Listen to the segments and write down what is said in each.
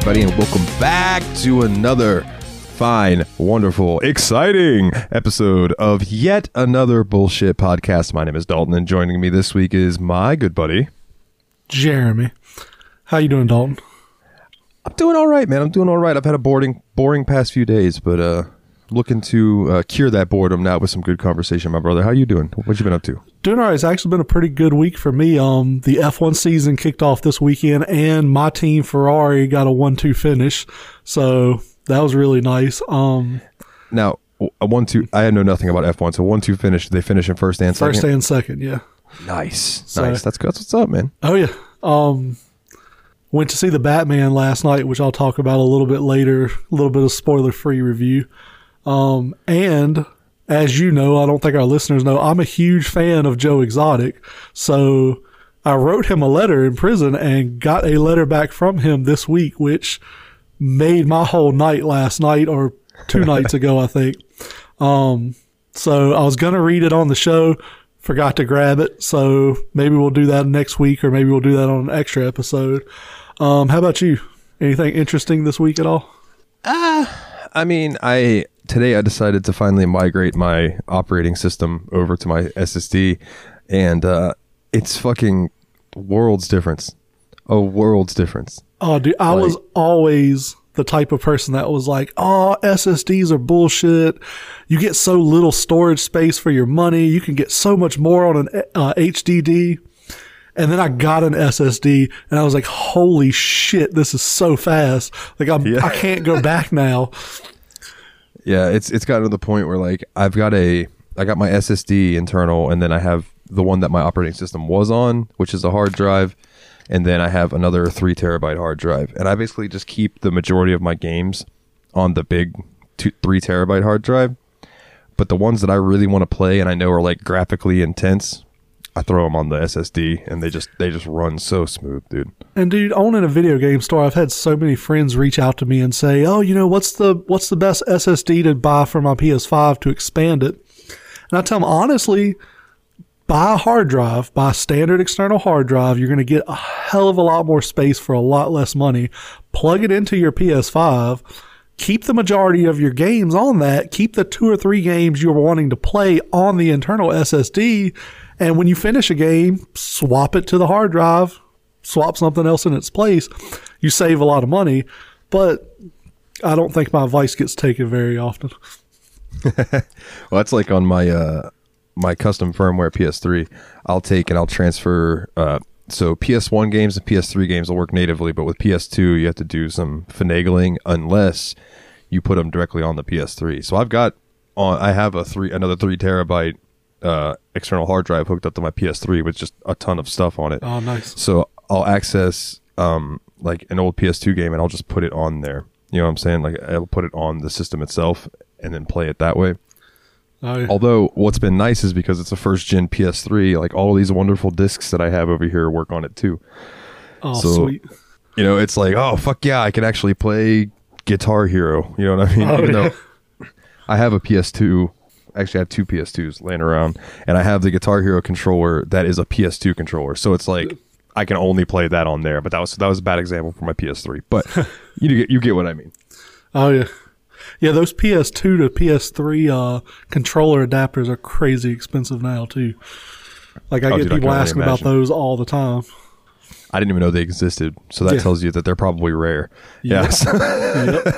everybody, and welcome back to another fine, wonderful, exciting episode of yet another bullshit podcast. My name is Dalton, and joining me this week is my good buddy. Jeremy. How you doing, Dalton? I'm doing all right, man. I'm doing all right. I've had a boring, boring past few days, but uh, looking to uh, cure that boredom now with some good conversation, my brother. How you doing? What you been up to? Doing all right. It's actually been a pretty good week for me. Um, the F1 season kicked off this weekend, and my team Ferrari got a one-two finish, so that was really nice. Um, Now, a one two. I know nothing about F1, so one two finish. They finish in first and second. first and second, yeah. nice, So- nice. That's good. That's what's up, man. Oh yeah. Um, went to see the Batman last night, which I'll talk about a little bit later. A little bit of spoiler-free review. Um, and as you know, I don't think our listeners know, I'm a huge fan of Joe Exotic. So I wrote him a letter in prison and got a letter back from him this week, which made my whole night last night or two nights ago, I think. Um, so I was going to read it on the show, forgot to grab it. So maybe we'll do that next week or maybe we'll do that on an extra episode. Um, how about you? Anything interesting this week at all? Uh, I mean, I today I decided to finally migrate my operating system over to my SSD, and uh, it's fucking worlds difference. A world's difference. Oh, dude, I was always the type of person that was like, "Oh, SSDs are bullshit. You get so little storage space for your money. You can get so much more on an uh, HDD." And then I got an SSD, and I was like, "Holy shit, this is so fast! Like I'm, Yeah. I can't go back now." Yeah, it's it's gotten to the point where like I've got a I got my SSD internal, and then I have the one that my operating system was on, which is a hard drive, and then I have another three terabyte hard drive, and I basically just keep the majority of my games on the big two, three terabyte hard drive. But the ones that I really want to play and I know are like graphically intense, I throw them on the SSD, and they just they just run so smooth, dude. And dude, owning a video game store, I've had so many friends reach out to me and say, "Oh, you know, what's the what's the best SSD to buy for my PS5 to expand it?" And I tell them honestly, buy a hard drive, buy a standard external hard drive. You're going to get a hell of a lot more space for a lot less money. Plug it into your PS5. Keep the majority of your games on that. Keep the two or three games you're wanting to play on the internal SSD. And when you finish a game, swap it to the hard drive, swap something else in its place. You save a lot of money, but I don't think my advice gets taken very often. Well, that's like on my uh my custom firmware PS3. I'll take and I'll transfer. Uh, so PS1 games and PS3 games will work natively, but with PS2 you have to do some finagling unless you put them directly on the PS3. So I've got on. I have a three another three terabyte uh, external hard drive hooked up to my PS3 with just a ton of stuff on it. Oh, nice. So I'll access um like an old PS2 game and I'll just put it on there. You know what I'm saying? Like I'll put it on the system itself and then play it that way. Oh. Although what's been nice is because it's a first gen PS3, like all of these wonderful discs that I have over here work on it too. oh so- sweet. You know, it's like, oh fuck yeah, I can actually play Guitar Hero. You know what I mean? Oh, Even yeah. though I have a PS2, actually I have two PS2s laying around, and I have the Guitar Hero controller that is a PS2 controller. So it's like I can only play that on there. But that was that was a bad example for my PS3. But you get you get what I mean. Oh yeah, yeah. Those PS2 to PS3 uh, controller adapters are crazy expensive now too. Like I Oh, get dude, people only asking about those all the time. I didn't even know they existed. So that Yeah. tells you that they're probably rare. Yeah. Yes. Yep.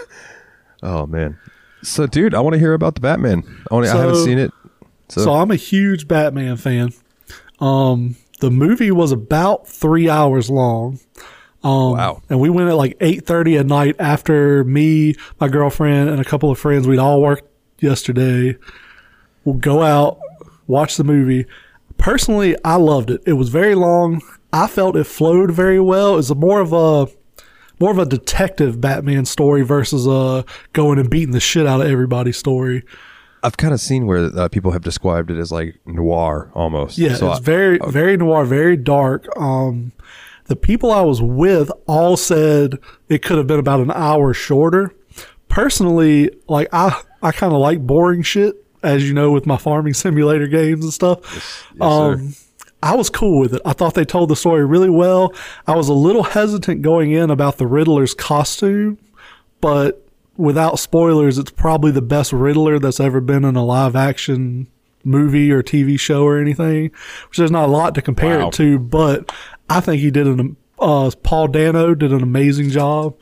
Oh man. So dude, I want to hear about the Batman. I, wanna, I haven't seen it. So, So I'm a huge Batman fan. Um, the movie was about three hours long. Um, Wow. And we went at like eight thirty at night after me, my girlfriend, and a couple of friends. We'd all worked yesterday. We'll go out, watch the movie. Personally, I loved it. It was very long. I felt it flowed very well. It's a more of a more of a detective Batman story versus a going and beating the shit out of everybody story. I've kind of seen where uh, people have described it as like noir almost. Yeah, So it's I- very very noir, very dark. Um, the people I was with all said it could have been about an hour shorter. Personally, like I I kind of like boring shit, as you know, with my farming simulator games and stuff. yes, sir. um, I was cool with it. I thought they told the story really well. I was a little hesitant going in about the Riddler's costume, but without spoilers, it's probably the best Riddler that's ever been in a live action movie or TV show or anything, which there's not a lot to compare Wow. it to, but I think he did an, uh, Paul Dano did an amazing job.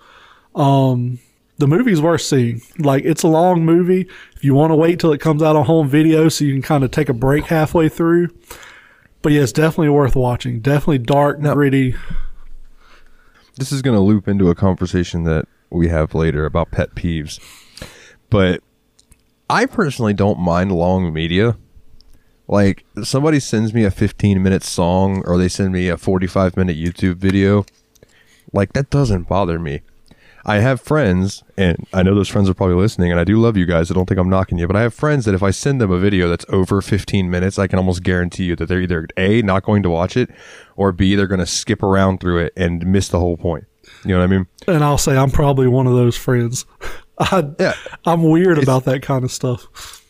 Um, the movie's worth seeing. Like, it's a long movie. If you want to wait till it comes out on home video so you can kind of take a break halfway through. But yeah, it's definitely worth watching. Definitely dark, No. gritty. this is going to loop into a conversation that we have later about pet peeves. But I personally don't mind long media. Like somebody sends me a 15 minute song or they send me a 45 minute YouTube video, like that doesn't bother me. I have friends, and I know those friends are probably listening, and I do love you guys. I don't think I'm knocking you, but I have friends that if I send them a video that's over 15 minutes, I can almost guarantee you that they're either A, not going to watch it, or B, they're going to skip around through it and miss the whole point. You know what I mean? And I'll say I'm probably one of those friends. I, Yeah. I'm weird about that kind of stuff.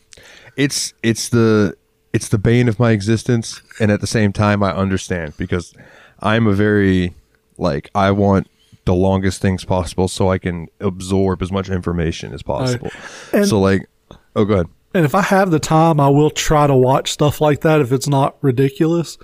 it's it's the it's the bane of my existence and at the same time I understand because I'm a very like I want the longest things possible so I can absorb as much information as possible. And- so like oh go ahead. And if I have the time, I will try to watch stuff like that if it's not ridiculous.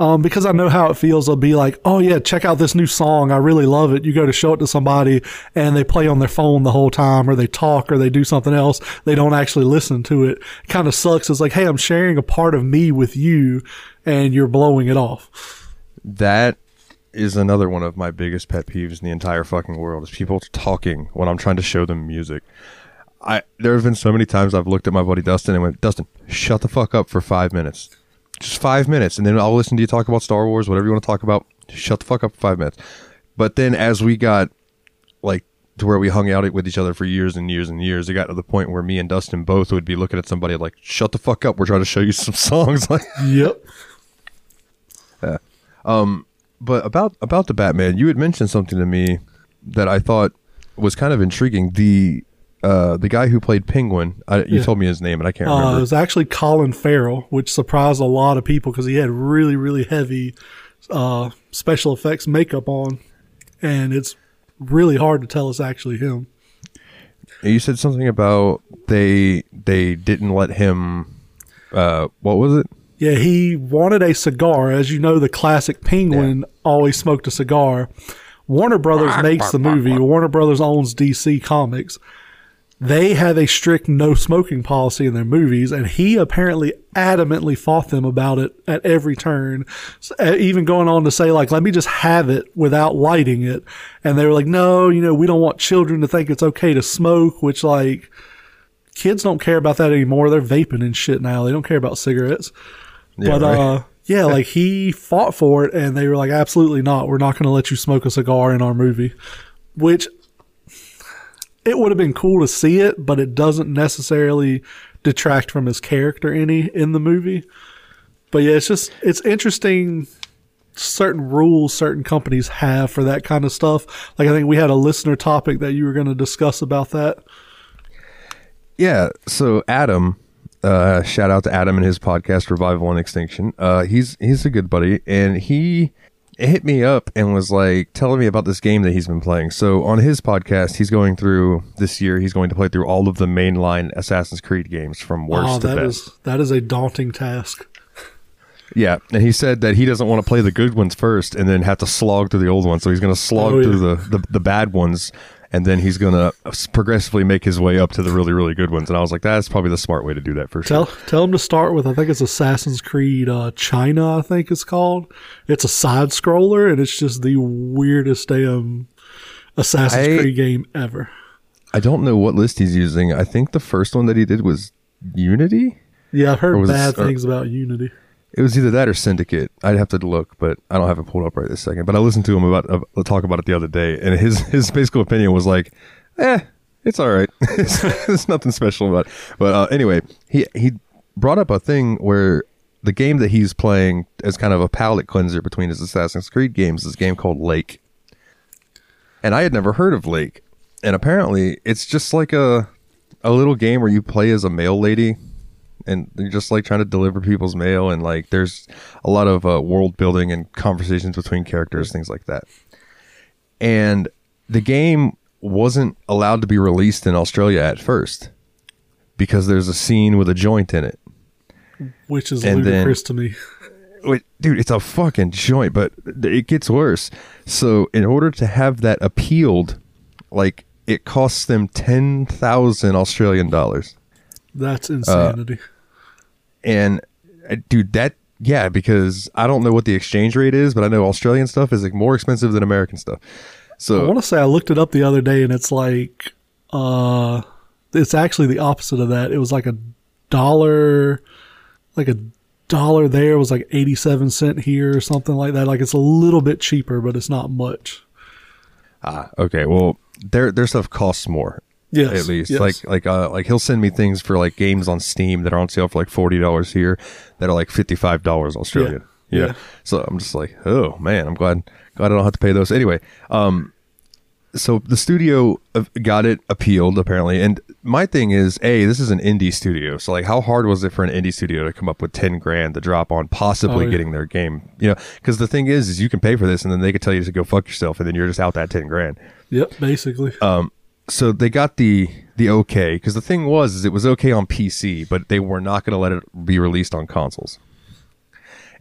Um, because I know how it feels. They'll be like, "Oh yeah, check out this new song. I really love it." You go to show it to somebody, and they play on their phone the whole time, or they talk, or they do something else. They don't actually listen to it. Kind of sucks. It's like, "Hey, I'm sharing a part of me with you, and you're blowing it off." That is another one of my biggest pet peeves in the entire fucking world is people talking when I'm trying to show them music. I there have been so many times I've looked at my buddy Dustin and went, Dustin, shut the fuck up for five minutes. Just five minutes, and then I'll listen to you talk about Star Wars, whatever you want to talk about. Shut the fuck up for five minutes. But then as we got like to where we hung out with each other for years and years and years, it got to the point where me and Dustin both would be looking at somebody like, "Shut the fuck up! We're trying to show you some songs." Like, Yep. Um, but about about the Batman, you had mentioned something to me that I thought was kind of intriguing. The uh, the guy who played Penguin, I, you Yeah. told me his name, and I can't Uh, it was actually Colin Farrell, which surprised a lot of people because he had really, really heavy uh, special effects makeup on, and it's really hard to tell it's actually him. you said something about they they didn't let him. Uh, what was it? Yeah, he wanted a cigar. As you know, the classic Penguin always smoked a cigar. Warner Brothers makes the movie. Warner Brothers owns DC Comics. They have a strict no smoking policy in their movies, and he apparently adamantly fought them about it at every turn, uh, even going on to say, like, let me just have it without lighting it. And they were like, no, you know, we don't want children to think it's okay to smoke, which, like, kids don't care about that anymore. They're vaping and shit now. They don't care about cigarettes. Yeah, but right. uh yeah, like he fought for it and they were like, Absolutely not. We're not gonna let you smoke a cigar in our movie. Which it would have been cool to see it, but it doesn't necessarily detract from his character any in the movie. But yeah, it's just it's interesting certain rules certain companies have for that kind of stuff. Like I think we had a listener topic that you were gonna discuss about that. Yeah. So Adam, uh, shout out to Adam and his podcast Revival and Extinction. Uh, he's he's a good buddy, and he hit me up and was like telling me about this game that he's been playing. So on his podcast, he's going through this year. He's going to play through all of the mainline Assassin's Creed games from worst Oh, to best. is that is a daunting task. Yeah, and he said that he doesn't want to play the good ones first and then have to slog through the old ones. So he's going to slog Oh, yeah. through the, the the bad ones, and then he's going to progressively make his way up to the really really good ones. And I was like, that's probably the smart way to do that for sure. Tell tell him to start with I think it's Assassin's Creed uh, China I think it's called. It's a side scroller and it's just the weirdest damn Assassin's I- Creed game ever. I don't know what list he's using. I think the first one that he did was Unity. Yeah, I've heard it- bad things about Unity. It was either that or Syndicate. I'd have to look, but I don't have it pulled up right this second. But I listened to him about uh, talk about it the other day, and his his basic opinion was like, "Eh, it's all right. There's nothing special about." It. But uh, anyway, he he brought up a thing where the game that he's playing as kind of a palate cleanser between his Assassin's Creed games is this game called Lake, and I had never heard of Lake, and apparently it's just like a a little game where you play as a mail lady and you're just like trying to deliver people's mail, and like there's a lot of uh, world building and conversations between characters, things like that. And the game wasn't allowed to be released in Australia at first because there's a scene with a joint in it. which is And then- ludicrous to me. Wait, dude, it's a fucking joint, but it gets worse. So, in order to have that appealed, like it costs them ten thousand Australian dollars. That's insanity. And uh, dude, that yeah, because I don't know what the exchange rate is, but I know Australian stuff is like more expensive than American stuff. So I want to say I looked it up the other day, and it's like, uh, it's actually the opposite of that. It was like a dollar, like a dollar there was like eighty-seven cent here or something like that. Like it's a little bit cheaper, but it's not much. ah, okay, well, their their stuff costs more. Yes, at least yes. like like uh like he'll send me things for like games on Steam that are on sale for like forty dollars here that are like fifty five dollars Australian. Yeah. Yeah. Yeah. So I'm just like, oh man, I'm glad glad I don't have to pay those anyway. Um, so the studio uh, got it appealed apparently, and my thing is, a this is an indie studio, so like, how hard was it for an indie studio to come up with ten grand to drop on possibly Oh, yeah. getting their game? You know, because the thing is, is you can pay for this, and then they could tell you to go fuck yourself, and then you're just out that ten grand Yep, basically. So they got the the okay because the thing was is it was okay on PC, but they were not going to let it be released on consoles.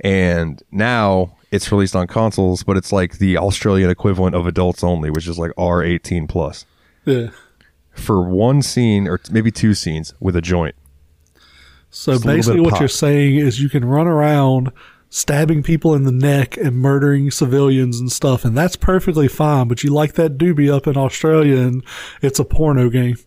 And now it's released on consoles, but it's like the Australian equivalent of adults only, which is like R eighteen plus yeah. for one scene or maybe two scenes with a joint. So Just basically, what you're saying is you can run around stabbing people in the neck and murdering civilians and stuff, and that's perfectly fine. But you like that doobie up in Australia, and it's a porno game.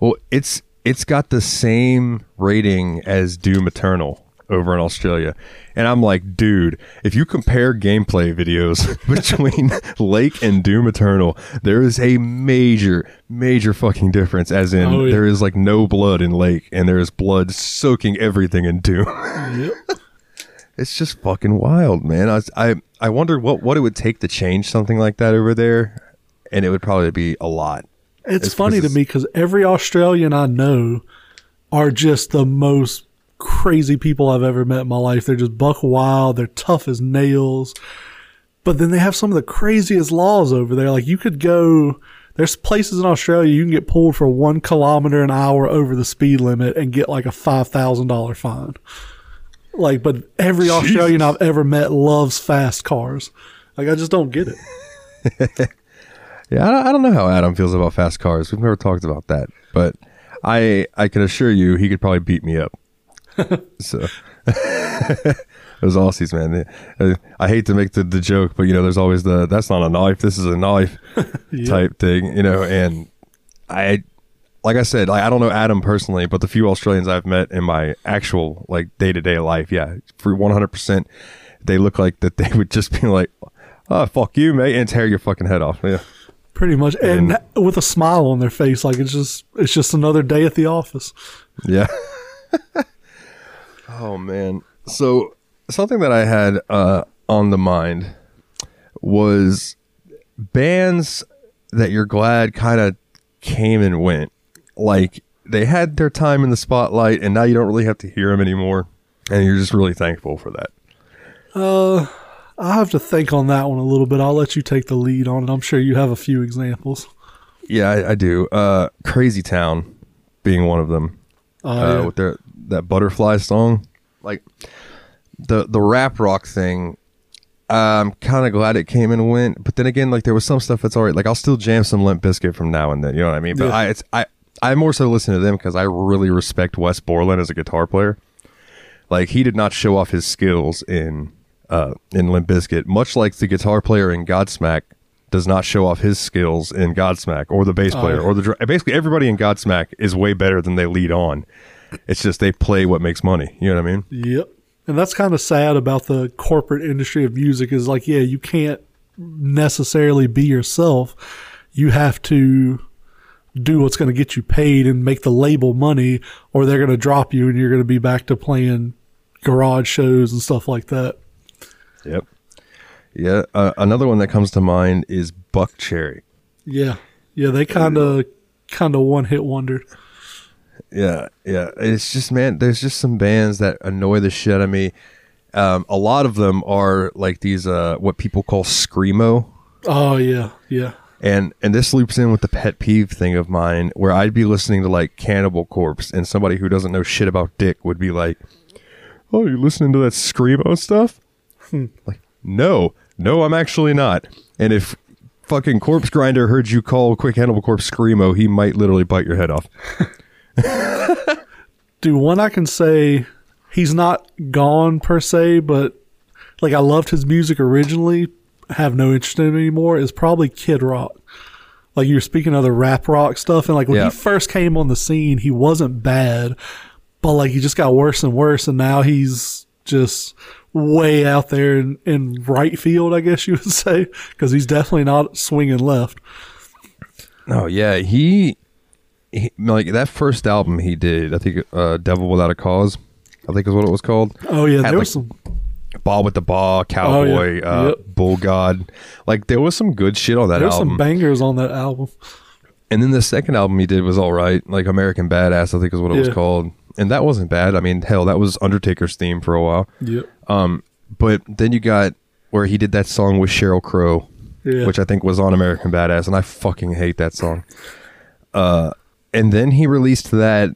Well, it's it's got the same rating as Doom Eternal over in Australia. And I'm like, dude, if you compare gameplay videos between Lake and Doom Eternal, there is a major, major fucking difference. As in, Oh, yeah. there is like no blood in Lake, and there is blood soaking everything in Doom. Yep. It's just fucking wild, man. I, I I wondered what what it would take to change something like that over there, and it would probably be a lot. It's, It's funny to me because every Australian I know are just the most crazy people I've ever met in my life. They're just buck wild. They're tough as nails. But then they have some of the craziest laws over there. Like you could go, there's places in Australia you can get pulled for one kilometer an hour over the speed limit and get like a $5,000 fine. Like, but every Australian I've ever met loves fast cars. Like, I just don't get it. Yeah, I don't, I don't know how Adam feels about fast cars. We've never talked about that, but I I can assure you he could probably beat me up. so those Aussies, man. uh, I hate to make the, the joke, but you know, there's always the that's not a knife, this is a knife Yeah. type thing, you know. And I, like I said, like, I don't know Adam personally, but the few Australians I've met in my actual like day to day life, yeah, for 100, percent they look like that they would just be like, "Oh, fuck you, mate," and tear your fucking head off. Yeah. Pretty much, and with a smile on their face, like it's just it's just another day at the office. Yeah. oh man. So something that I had uh, on the mind was bands that you're glad kind of came and went. Like they had their time in the spotlight, and now you don't really have to hear them anymore, and you're just really thankful for that. Uh, I have to think on that one a little bit. I'll let you take the lead on it. I'm sure you have a few examples. Yeah, I, I do. Uh, Crazy Town being one of them. Uh, uh, yeah. with their that butterfly song. Like the the rap rock thing. I'm kind of glad it came and went, but then again, like there was some stuff that's alright. Like I'll still jam some Limp Bizkit from now and then. You know what I mean? But Yeah. I it's I I more so listen to them because I really respect Wes Borland as a guitar player. Like he did not show off his skills in uh in Limp Bizkit, much like the guitar player in Godsmack does not show off his skills in Godsmack or the bass player Oh. or the dr- basically everybody in Godsmack is way better than they lead on. It's just they play what makes money. You know what I mean? Yep. And that's kind of sad about the corporate industry of music is like, yeah, you can't necessarily be yourself. You have to do what's going to get you paid and make the label money, or they're going to drop you and you're going to be back to playing garage shows and stuff like that. Yep. Yeah. Uh, another one that comes to mind is Buckcherry. Yeah. Yeah. They kind of, kind of one hit wonder. Yeah, yeah. It's just man, there's just some bands that annoy the shit out of me. Um, a lot of them are like these uh, what people call screamo, Oh yeah, yeah. And and this loops in with the pet peeve thing of mine, where I'd be listening to like Cannibal Corpse, and somebody who doesn't know shit about dick would be like, "Oh, you're listening to that screamo stuff?" Hmm. like, no, no, I'm actually not. And if fucking Corpse Grinder heard you call Quick Cannibal Corpse screamo, he might literally bite your head off. Dude, one I can say he's not gone per se, but like I loved his music originally, have no interest in anymore, is probably Kid Rock. Like you're speaking of the rap rock stuff, and like when Yeah. he first came on the scene, he wasn't bad, but like he just got worse and worse, and now he's just way out there in, in right field, I guess you would say, because he's definitely not swinging left. Oh yeah, he, he like that first album he did. I think uh, "Devil Without a Cause," I think is what it was called. Oh yeah, Had, there like, was some. Bawitdaba, Cowboy, yeah. uh, Yep. Bull God. Like there was some good shit on that There's album. some bangers on that album. and then the second album he did was all right, like American Badass, I think is what it was called. And that wasn't bad. I mean, hell, that was Undertaker's theme for a while. Yep. Um, but then you got where he did that song with Sheryl Crow, Yeah. which I think was on American Badass, and I fucking hate that song. Uh, and then he released that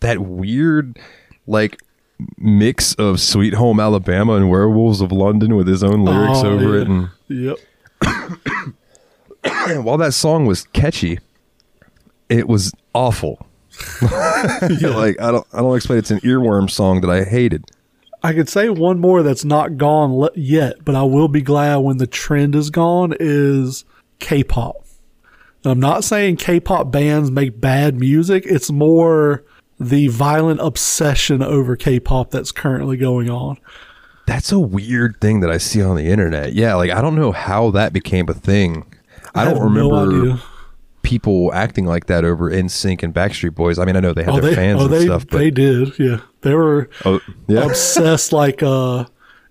that weird like mix of Sweet Home Alabama and Werewolves of London with his own lyrics Oh, over yeah. it, and Yep. and while that song was catchy, it was awful. like I don't I don't explain. It's an earworm song that I hated. I could say one more that's not gone le- yet, but I will be glad when the trend is gone is K-pop. And I'm not saying K-pop bands make bad music. It's more the violent obsession over K-pop that's currently going on. That's a weird thing that I see on the internet. Yeah, like I don't know how that became a thing. I, don't have no remember people acting like that over NSYNC and Backstreet Boys. I mean, I know they had Oh, their they, fans oh, and they, stuff, but they did. Yeah, they were oh, yeah, obsessed. Like uh,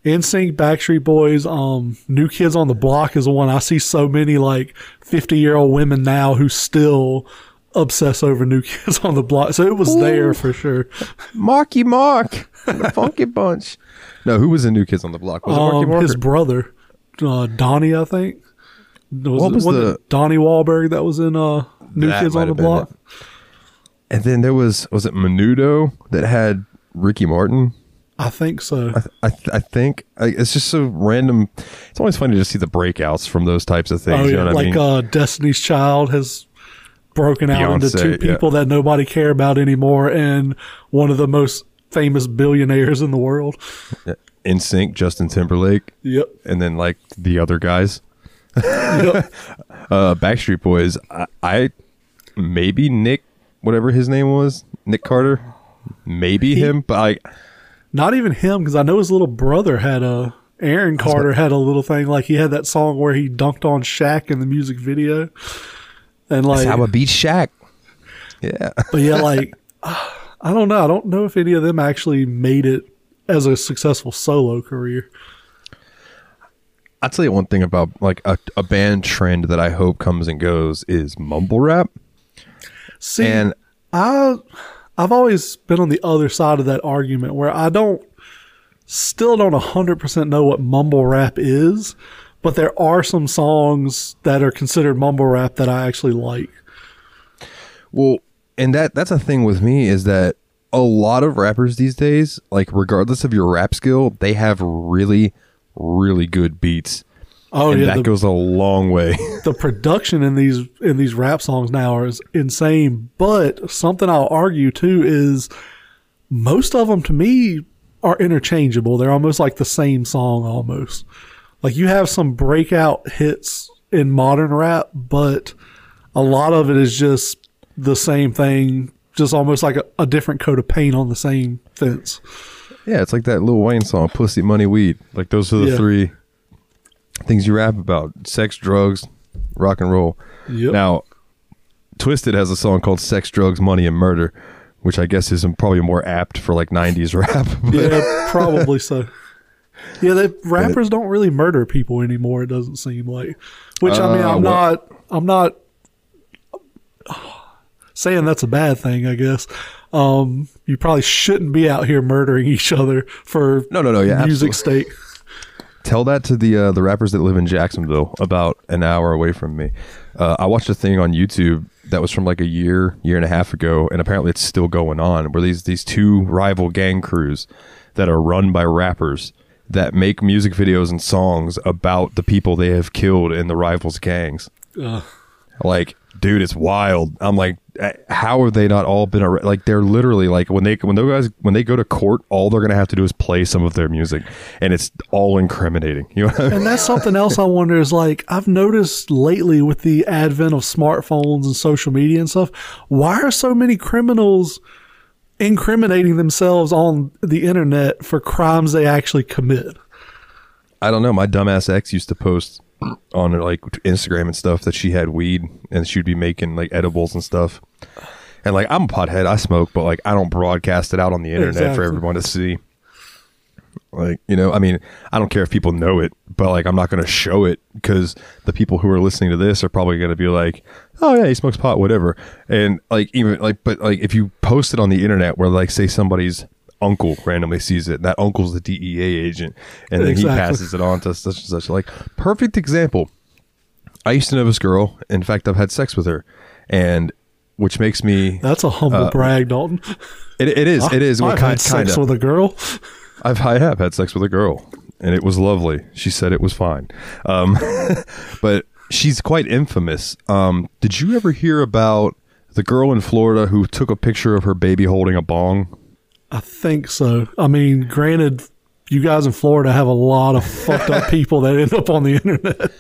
NSYNC, Backstreet Boys, um, New Kids on the Block is the one I see so many like 50 year old women now who still obsess over New Kids on the Block. So it was there for sure. Marky Mark, the Funky Bunch. No, who was the new Kids on the Block? Was it Marky Um, Mark? his or- brother, uh, Donnie, I think. Was What it- was the- Donnie Wahlberg that was in uh, New Kids on the Block? it. and then there was was it Menudo that had Ricky Martin? I think so. I th- I think I, it's just so random. It's always funny to see the breakouts from those types of things. Oh you yeah, know what I like mean? uh, Destiny's Child has broken out into Beyonce, two yeah. people that nobody care about anymore, and one of the most famous billionaires in the world. NSYNC, Justin Timberlake, Yep. and then like the other guys. yep. Uh, Backstreet Boys. I, I maybe Nick, whatever his name was, Nick Carter, maybe him, but I. Not even him, because I know his little brother had a. Aaron Carter had a little thing like he had that song where he dunked on Shaq in the music video, and like, That's how I beat Shaq. Yeah. but yeah, like I don't know. I don't know if any of them actually made it as a successful solo career. I'll tell you one thing about like a, a band trend that I hope comes and goes is mumble rap. See, And I I've always been on the other side of that argument where I don't still don't 100% know what mumble rap is, but there are some songs that are considered mumble rap that I actually like. well, and that that's a thing with me is that a lot of rappers these days, like regardless of your rap skill, they have really, really good beats. Oh and yeah, that the, goes a long way. the production in these in these rap songs now is insane, but something I'll argue too is most of them to me are interchangeable. They're almost like the same song almost. Like you have some breakout hits in modern rap, but a lot of it is just the same thing, just almost like a, a different coat of paint on the same fence. yeah, it's like that Lil Wayne song, "Pussy, Money, Weed." Like those are the Yeah. three things you rap about: sex, drugs, rock and roll. Yep. Now, Twisted has a song called "Sex, Drugs, Money, and Murder," which I guess is probably more apt for like '90s rap. Yeah, probably so. Yeah, the rappers don't really murder people anymore. It doesn't seem like. Which I mean, Uh, I'm what- not. I'm not saying that's a bad thing, I guess. Um, you probably shouldn't be out here murdering each other for No, no, no, yeah, music absolutely. state. Tell that to the uh, the rappers that live in Jacksonville, about an hour away from me. Uh, I watched a thing on YouTube that was from like a year, year and a half ago, and apparently it's still going on. Where these these two rival gang crews that are run by rappers that make music videos and songs about the people they have killed in the rivals gangs. Ugh. Like, dude, it's wild. I'm like, eh, how have they not all been arre- like? They're literally like when they when those guys when they go to court, all they're gonna have to do is play some of their music, and it's all incriminating. You know, what I mean? And that's something else I wonder is like I've noticed lately with the advent of smartphones and social media and stuff, why are so many criminals incriminating themselves on the internet for crimes they actually commit? I don't know. My dumbass ex used to post on like Instagram and stuff that she had weed and she'd be making like edibles and stuff. And like I'm a pothead, I smoke, but like I don't broadcast it out on the internet for everyone to see. Like, you know, I mean, I don't care if people know it, but like I'm not going to show it because the people who are listening to this are probably going to be like, "Oh yeah, he smokes pot, whatever." And like even like but like if you post it on the internet where like say somebody's uncle randomly sees it, that uncle's the DEA agent and then Exactly. he passes it on to such and such like perfect example. I used to know this girl. In fact, I've had sex with her, and which makes me That's a humble uh, brag, Dalton. it, it is it is what had kind sex kind with a girl. I've I have had sex with a girl, and it was lovely. She said it was fine, um, but she's quite infamous. Um, did you ever hear about the girl in Florida who took a picture of her baby holding a bong? I think so. I mean, granted, you guys in Florida have a lot of fucked up people that end up on the internet.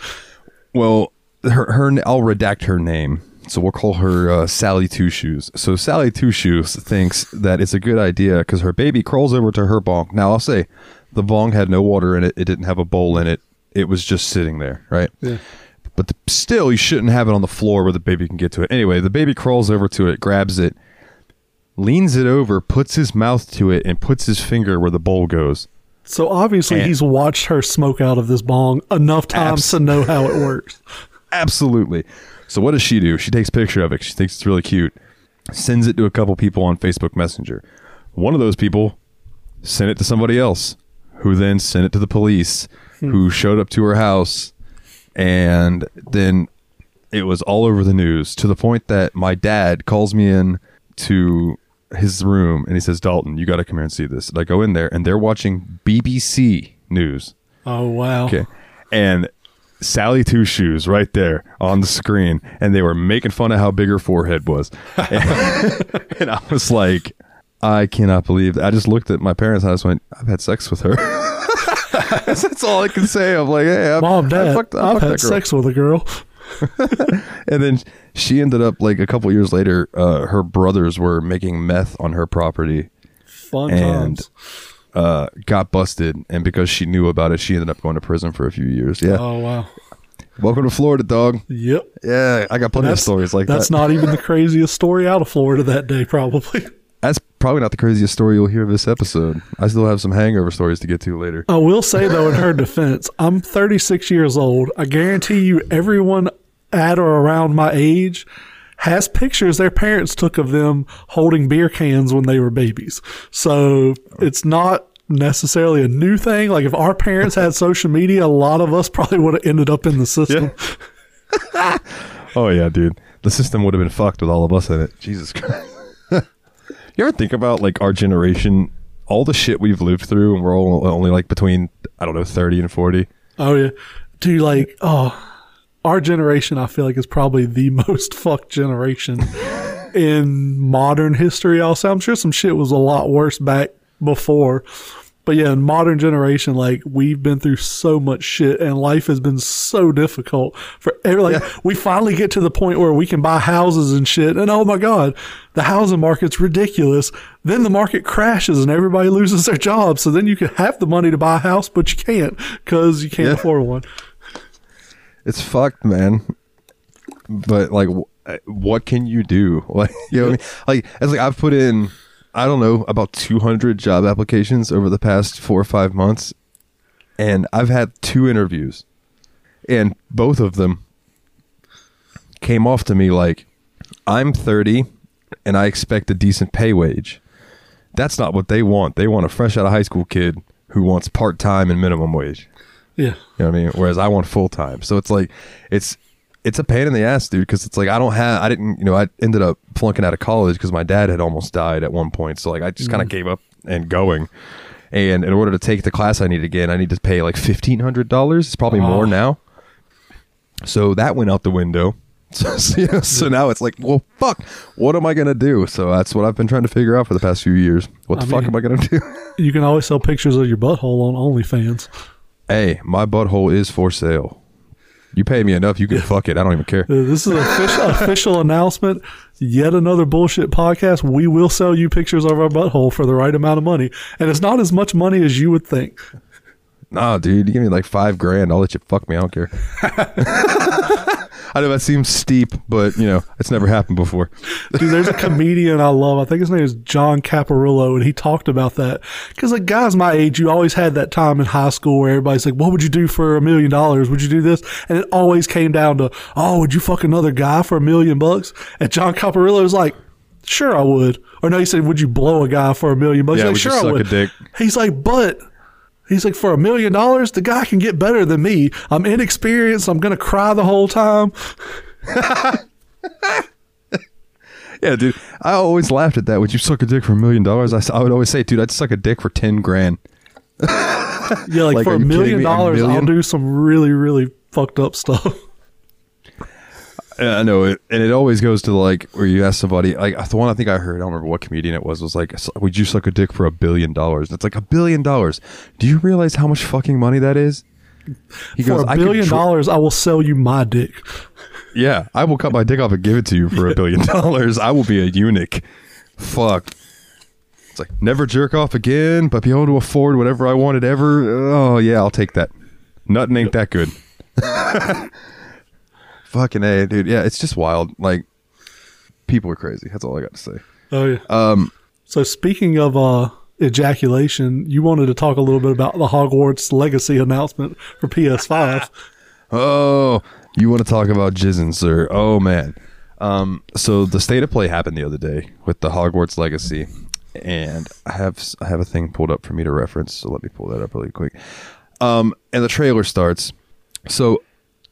Well, her her I'll redact her name. So we'll call her uh, Sally Two Shoes. So Sally Two Shoes thinks that it's a good idea because her baby crawls over to her bong. Now I'll say, the bong had no water in it. It didn't have a bowl in it. It was just sitting there, right? Yeah. But the, still, you shouldn't have it on the floor where the baby can get to it. Anyway, the baby crawls over to it, grabs it, leans it over, puts his mouth to it, and puts his finger where the bowl goes. So obviously, And- he's watched her smoke out of this bong enough times Abs- to know how it works. Absolutely. So what does she do? She takes a picture of it. She thinks it's really cute. Sends it to a couple people on Facebook Messenger. One of those people sent it to somebody else, who then sent it to the police, hmm. who showed up to her house, and then it was all over the news to the point that my dad calls me in to his room and he says, "Dalton, you got to come here and see this." And I go in there and they're watching BBC News. Oh wow! Okay. And Sally Two Shoes right there on the screen, and they were making fun of how big her forehead was. And, and I was like, I cannot believe that. I just looked at my parents and I just went, I've had sex with her. That's all I can say. I'm like, hey, I, Mom, Dad, I fucked, I I've had sex with a girl. And then she ended up like a couple years later. Uh, her brothers were making meth on her property Fun And- times. Uh, got busted, and because she knew about it, she ended up going to prison for a few years. Yeah, Oh wow! welcome to Florida, dog. Yep. Yeah, I got plenty of stories like that's that. not even the craziest story out of Florida that day, probably. That's probably not the craziest story you'll hear this episode. I still have some hangover stories to get to later. I will say though, in her defense, I'm 36 years old. I guarantee you, everyone at or around my age has pictures their parents took of them holding beer cans when they were babies. So it's not necessarily a new thing. Like if our parents had social media, a lot of us probably would have ended up in the system. Oh yeah, dude. The system would have been fucked with all of us in it. Jesus Christ. you ever think about like our generation, all the shit we've lived through, and we're all only like between I don't know thirty and forty. Oh yeah. Do you like oh our generation I feel like is probably the most fucked generation in modern history. Also, I'm sure some shit was a lot worse back before. But yeah, in modern generation, like we've been through so much shit and life has been so difficult for every like we finally get to the point where we can buy houses and shit and oh my god, the housing market's ridiculous. Then the market crashes and everybody loses their job. So then you can have the money to buy a house, but you can't because you can't Yeah. afford one. It's fucked, man. But like, wh- uh, what can you do? Like, you know, what I mean? like it's like I've put in, I don't know, about two hundred job applications over the past four or five months, and I've had two interviews, and both of them came off to me like, I'm thirty and I expect a decent pay wage. That's not what they want. They want a fresh out of high school kid who wants part time and minimum wage. Yeah. You know what I mean? Whereas I want full time. So it's like it's it's a pain in the ass, dude. Because it's like I don't have I didn't you know I ended up flunking out of college because my dad had almost died at one point. So like I just kind of mm. gave up and going. And in order to take the class I need again, I need to pay like fifteen hundred dollars. It's probably more oh. now. So that went out the window. So, so, so now it's like, well, fuck. What am I gonna do? So that's what I've been trying to figure out for the past few years. What the I fuck mean- am I gonna do? You can always sell pictures of your butthole on OnlyFans. Hey, my butthole is for sale. You pay me enough, you can fuck it. I don't even care. Uh, This is an official, official announcement. Yet another bullshit podcast. We will sell you pictures of our butthole for the right amount of money. And it's not as much money as you would think. Nah, dude, you give me like five grand, I'll let you fuck me. I don't care. I know that seems steep, but you know, it's never happened before. Dude, there's a comedian I love. I think his name is Jon Caparulo, and he talked about that. Because, like, guys my age, you always had that time in high school where everybody's like, what would you do for a million dollars? Would you do this? And it always came down to, oh, would you fuck another guy for a million bucks? And Jon Caparulo was like, sure, I would. Or no, he said, would you blow a guy for a million bucks? Yeah, He's would like, you sure, I would. a dick? He's like, but. He's like, for a million dollars, the guy can get better than me. I'm inexperienced. I'm going to cry the whole time. Yeah, dude. I always laughed at that. Would you suck a dick for a million dollars? I would always say, dude, I'd suck a dick for ten grand. Yeah, like, Like, for a million dollars, I'll do some really, really fucked up stuff. Yeah, I know it, and it always goes to like where you ask somebody like the one I think I heard. I don't remember what comedian it was. Was like, "Would you suck a dick for a billion dollars?" And It's like a billion dollars. Do you realize how much fucking money that is? He For a billion dollars, I will sell you my dick. Yeah, I will cut my dick off and give it to you for a billion dollars. I will be a eunuch. Fuck. It's like never jerk off again, but be able to afford whatever I wanted ever. Oh yeah, I'll take that. Nothing ain't that good. Fucking a, dude. Yeah, it's just wild. Like people are crazy. That's all I got to say. Oh yeah. Um, So speaking of uh, ejaculation, you wanted to talk a little bit about the Hogwarts Legacy announcement for PS5. Oh, you want to talk about jizzing, sir? Oh man. Um, so the state of play happened the other day with the Hogwarts Legacy, and I have I have a thing pulled up for me to reference. So let me pull that up really quick. Um, and the trailer starts. So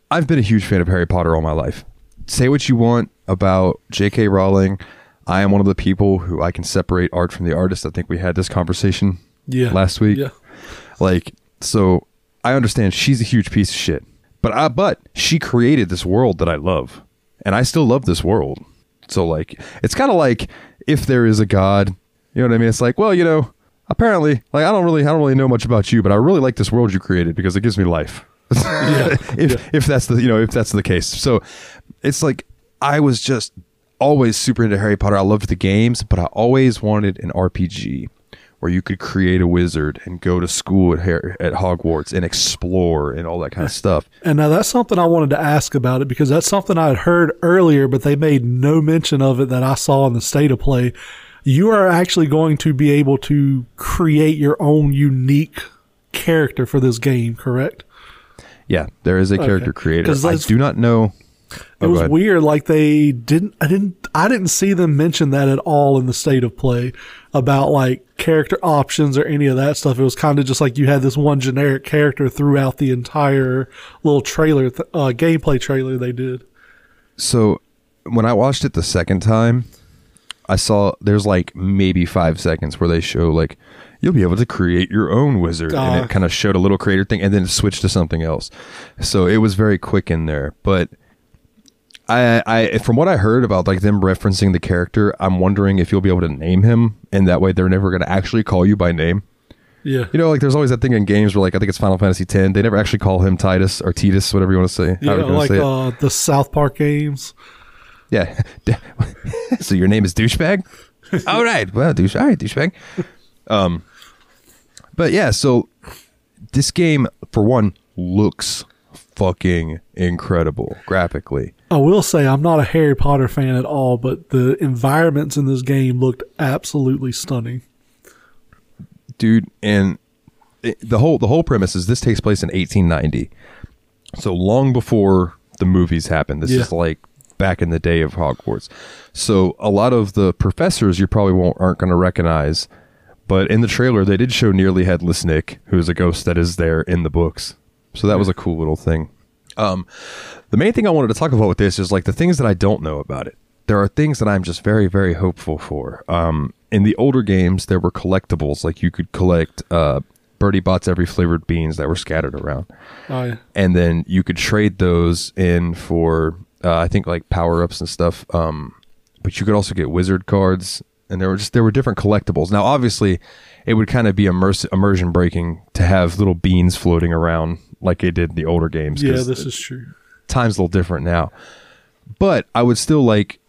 I've been a huge fan of Harry Potter all my life. Say what you want about J.K. Rowling. I am one of the people who I can separate art from the artist. I think we had this conversation Yeah. last week. Yeah. Like, so I understand she's a huge piece of shit, but I but she created this world that I love, and I still love this world. So like, it's kind of like if there is a god, you know what I mean? It's like, well, you know, apparently, like I don't really, I don't really know much about you, but I really like this world you created because it gives me life. if if that's the you know if that's the case, so it's like I was just always super into Harry Potter. I loved the games, but I always wanted an RPG where you could create a wizard and go to school at Har- at Hogwarts and explore and all that kind of stuff. And now that's something I wanted to ask about it because that's something I had heard earlier, but they made no mention of it that I saw in the state of play. You are actually going to be able to create your own unique character for this game, correct? Yeah, there is a character creator. 'Cause I do not know. It Oh, go was weird. Like they didn't, I didn't, I didn't see them mention that at all in the state of play about like character options or any of that stuff. It was kind of just like you had this one generic character throughout the entire little trailer, th- uh, gameplay trailer they did. So when I watched it the second time, I saw there's like maybe five seconds where they show like you'll be able to create your own wizard, and Ah. it kind of showed a little creator thing, and then it switched to something else. So it was very quick in there, but. I, I, from what I heard about like them referencing the character, I'm wondering if you'll be able to name him, and that way they're never going to actually call you by name. Yeah. You know, like there's always that thing in games where like I think it's Final Fantasy X, they never actually call him Tidus or Tidus, whatever you want to say. Yeah, however you wanna like say uh, the South Park games. Yeah. so your name is douchebag. all right. Well, douche. All right, douchebag. Um, but yeah. So this game, for one, looks fucking incredible graphically. I will say I'm not a Harry Potter fan at all, but the environments in this game looked absolutely stunning. dude and it, the whole the whole premise is this takes place in 1890 so long before the movies happened this Yeah. is like back in the day of Hogwarts. So a lot of the professors you probably won't aren't going to recognize, but in the trailer they did show nearly headless Nick, who is a ghost that is there in the books. So that was a cool little thing. Um, the main thing I wanted to talk about with this is like the things that I don't know about it. There are things that I'm just very, very hopeful for. Um, in the older games, there were collectibles like you could collect uh, Bertie Bott's every flavored beans that were scattered around, Oh yeah. and then you could trade those in for uh, I think like power ups and stuff. Um, but you could also get wizard cards, and there were just there were different collectibles. Now, obviously, it would kind of be immerse, immersion breaking to have little beans floating around like it did in the older games. Yeah, this is true. time's a little different now. But I would still like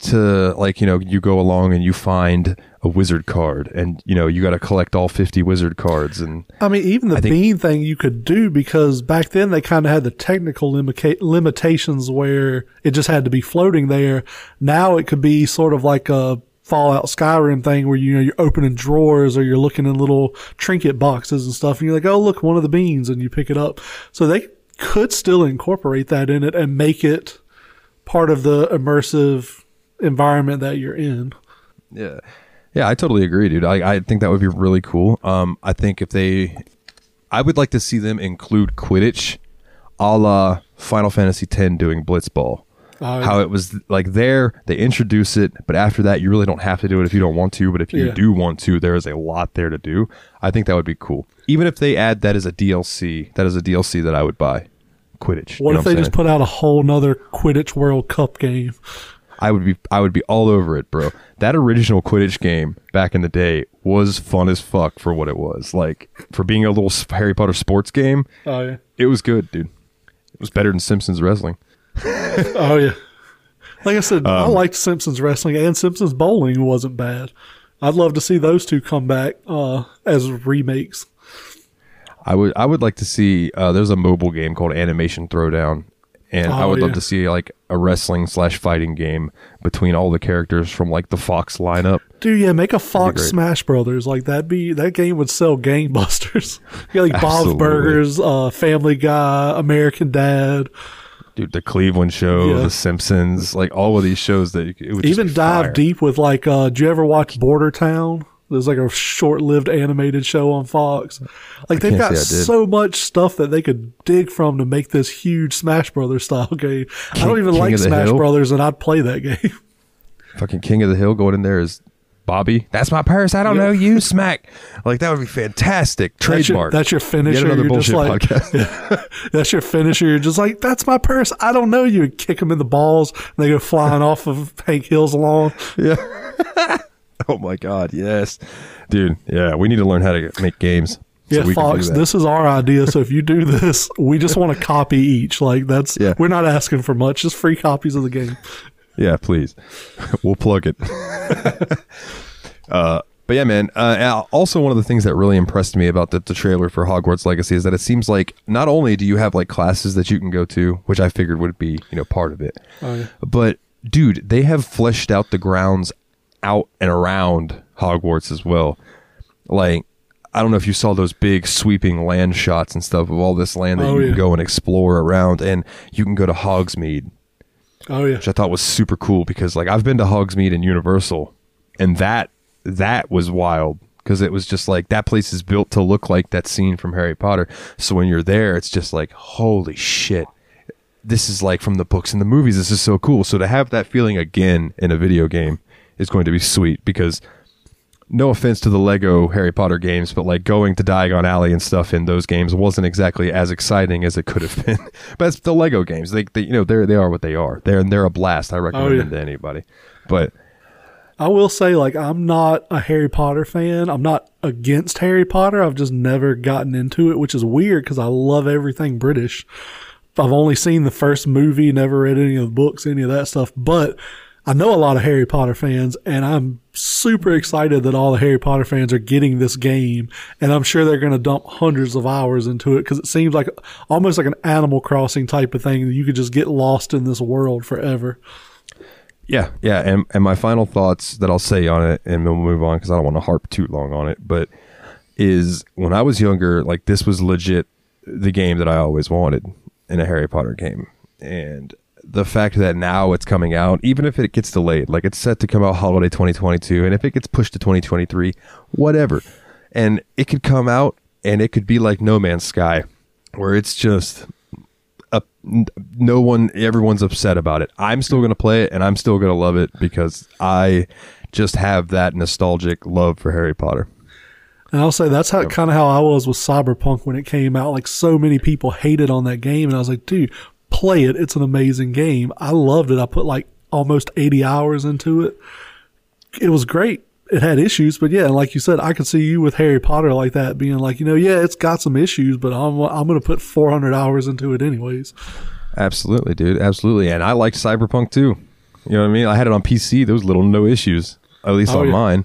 to like you know you go along and you find a wizard card and you know you got to collect all 50 wizard cards and I mean, even the I bean thing you could do because back then they kind of had the technical limita- limitations where it just had to be floating there. Now it could be sort of like a Fallout Skyrim thing where you know you're opening drawers or you're looking in little trinket boxes and stuff, and you're like, oh look, one of the beans, and you pick it up. So they could still incorporate that in it and make it part of the immersive environment that you're in. yeah yeah I totally agree dude I, I think that would be really cool um I think if they I would like to see them include Quidditch a la Final Fantasy X doing Blitzball Uh, how it was like there they introduce it but after that you really don't have to do it if you don't want to but if you Yeah. do want to there is a lot there to do. I think that would be cool. Even if they add that as a dlc that is a dlc that i would buy. Quidditch what you know if they I'm just put out a whole nother Quidditch World Cup game? i would be i would be all over it bro. That original quidditch game back in the day was fun as fuck for what it was. Like for being a little harry potter sports game Oh yeah. it was good dude. It was better than simpsons wrestling Oh yeah. Like I said, I liked Simpsons wrestling and Simpsons bowling wasn't bad. I'd love to see those two come back uh, as remakes. I would I would like to see uh, there's a mobile game called Animation Throwdown, and I Oh, would love to see like a wrestling slash fighting game between all the characters from like the Fox lineup. Dude, yeah, make a Fox. Smash Brothers like that. Be that game would sell gangbusters. You got like Bob's. Burgers, uh, Family Guy, American Dad. Dude, the Cleveland Show, Yeah. The Simpsons, like all of these shows that could- it would Even dive fire. deep with like. Uh, did you ever watch Bordertown? There's like a short-lived animated show on Fox. Like they've got say I did. so much stuff that they could dig from to make this huge Smash Brothers style game. I don't even King like Smash Hill? Brothers, and I'd play that game. Fucking King of the Hill going in there is Bobby. That's my purse. I don't know you. Smack. Like that would be fantastic. That's your, Trademark. that's your finisher. Yet another You're just bullshit like, podcast. that's your finisher. You're just like, that's my purse. I don't know you. And kick them in the balls, and they go flying off of Hank Hill's lawn. Yeah. oh my God. Yes, dude. Yeah, we need to learn how to make games. so Yeah, we can do Fox, this is our idea. So if you do this, we just want a copy each. Like that's Yeah. we're not asking for much, just free copies of the game. Yeah, please. we'll plug it. uh, but yeah, man. Uh, also, one of the things that really impressed me about the, the trailer for Hogwarts Legacy is that it seems like not only do you have like classes that you can go to, which I figured would be you know part of it, Oh, yeah. but dude, they have fleshed out the grounds out and around Hogwarts as well. Like, I don't know if you saw those big sweeping land shots and stuff of all this land that Oh, you yeah. can go and explore around, and you can go to Hogsmeade Oh yeah. which I thought was super cool because like I've been to Hogsmeade and Universal, and that that was wild because it was just like that place is built to look like that scene from Harry Potter. So when you're there, it's just like holy shit. This is like from the books and the movies. This is so cool. So to have that feeling again in a video game is going to be sweet because no offense to the Lego Harry Potter games, but like going to Diagon Alley and stuff in those games wasn't exactly as exciting as it could have been. but it's the Lego games. They, they you know, they're they are what they are. They're they're a blast. I recommend Oh, yeah. them to anybody. But I will say, like, I'm not a Harry Potter fan. I'm not against Harry Potter. I've just never gotten into it, which is weird because I love everything British. I've only seen the first movie, never read any of the books, any of that stuff. But I know a lot of Harry Potter fans, and I'm super excited that all the Harry Potter fans are getting this game. And I'm sure they're going to dump hundreds of hours into it because it seems like almost like an Animal Crossing type of thing that you could just get lost in this world forever. yeah, yeah. And and my final thoughts that I'll say on it, and we'll move on because I don't want to harp too long on it. But is when I was younger, like this was legit the game that I always wanted in a Harry Potter game, and the fact that now it's coming out, even if it gets delayed, like it's set to come out holiday 2022, and if it gets pushed to 2023, whatever, and it could come out and it could be like No Man's Sky, where it's just a, no one, everyone's upset about it. I'm still gonna play it and I'm still gonna love it because I just have that nostalgic love for Harry Potter. And I'll say that's how kind of how I was with Cyberpunk when it came out. Like so many people hated on that game, and I was like, dude, play it. It's an amazing game. I loved it. I put like almost 80 hours into it. It was great. It had issues, but yeah, like you said, I could see you with Harry Potter like that being like, you know, yeah, it's got some issues, but I'm I'm going to put 400 hours into it anyways. Absolutely, dude. Absolutely. And I liked Cyberpunk too. You know what I mean? I had it on PC. There was little no issues, at least Oh, on yeah. mine.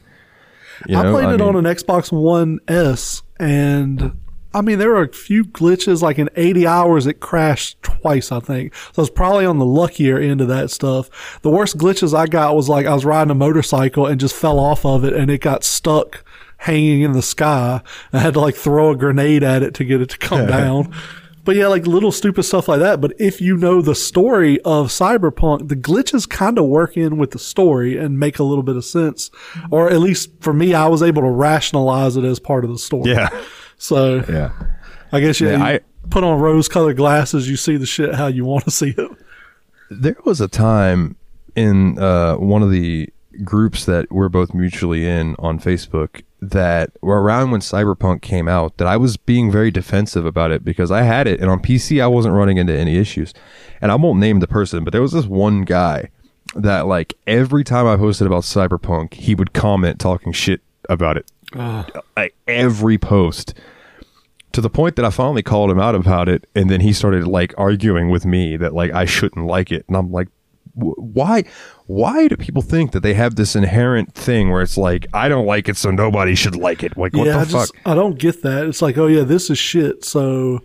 You I know, played it mean, on an Xbox One S, and I mean there were a few glitches. Like in 80 hours, it crashed twice, I think. So I was probably on the luckier end of that stuff. The worst glitches I got was like I was riding a motorcycle and just fell off of it, and it got stuck hanging in the sky. I had to like throw a grenade at it to get it to come down. But yeah, like little stupid stuff like that. But if you know the story of Cyberpunk, the glitches kind of work in with the story and make a little bit of sense. Or at least for me, I was able to rationalize it as part of the story. Yeah. So Yeah. I guess yeah, Yeah, you I- put on rose colored glasses, you see the shit how you want to see it. There was a time in uh, one of the groups that we're both mutually in on Facebook that were around when Cyberpunk came out that I was being very defensive about it because I had it and on PC I wasn't running into any issues. And I won't name the person, but there was this one guy that like every time I posted about Cyberpunk, he would comment talking shit about it. Like every post to the point that I finally called him out about it, and then he started like arguing with me that like I shouldn't like it, and I'm like, "Wh- why? Why do people think that they have this inherent thing where it's like I don't like it, so nobody should like it? Like what the I fuck? I don't get that. It's like, oh yeah, this is shit. So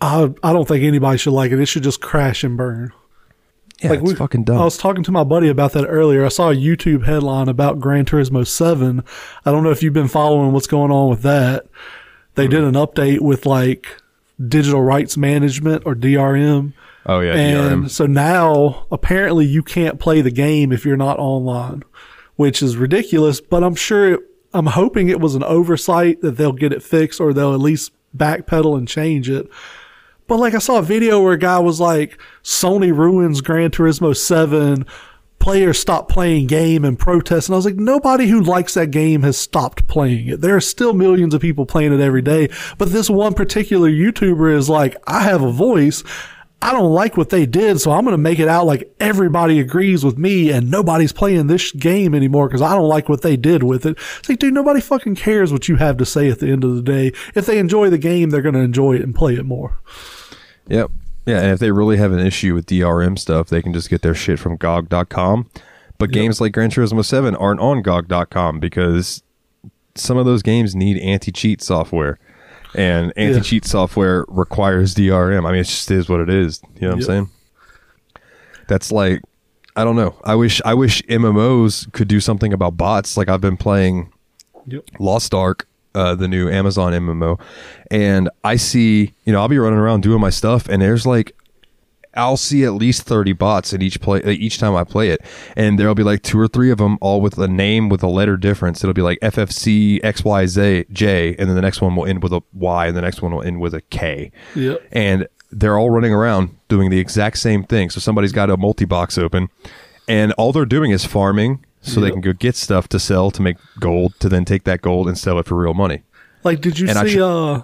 I I don't think anybody should like it. It should just crash and burn. yeah, like it's we- fucking dumb. I was talking to my buddy about that earlier. I saw a YouTube headline about Gran Turismo 7. I don't know if you've been following what's going on with that. They did an update with like digital rights management or DRM. oh yeah, and DRM. so now apparently you can't play the game if you're not online, which is ridiculous, but I'm sure it, I'm hoping it was an oversight that they'll get it fixed or they'll at least backpedal and change it. But like I saw a video where a guy was like, Sony ruins Gran Turismo 7. Players stop playing game and protest. And I was like, nobody who likes that game has stopped playing it. There are still millions of people playing it every day. But this one particular YouTuber is like, I have a voice. I don't like what they did, so I'm going to make it out like everybody agrees with me and nobody's playing this game anymore because I don't like what they did with it. It's like, dude, nobody fucking cares what you have to say at the end of the day. If they enjoy the game, they're going to enjoy it and play it more. Yep. Yeah, and if they really have an issue with DRM stuff, they can just get their shit from GOG.com. But games like Gran Turismo 7 aren't on GOG.com because some of those games need anti-cheat software. And anti-cheat software requires DRM. I mean, it just is what it is. You know what Yep. I'm saying? That's like I don't know. I wish I wish MMOs could do something about bots. Like I've been playing Yep. Lost Ark, uh, the new Amazon MMO, and I see, you know, I'll be running around doing my stuff, and there's like, I'll see at least thirty bots in each play each time I play it, and there'll be like two or three of them, all with a name with a letter difference. It'll be like FFC XYZ J, and then the next one will end with a Y, and the next one will end with a K. Yep. And they're all running around doing the exact same thing. So somebody's got a multi box open, and all they're doing is farming, so they can go get stuff to sell to make gold, to then take that gold and sell it for real money. Like, did you And see tr- uh,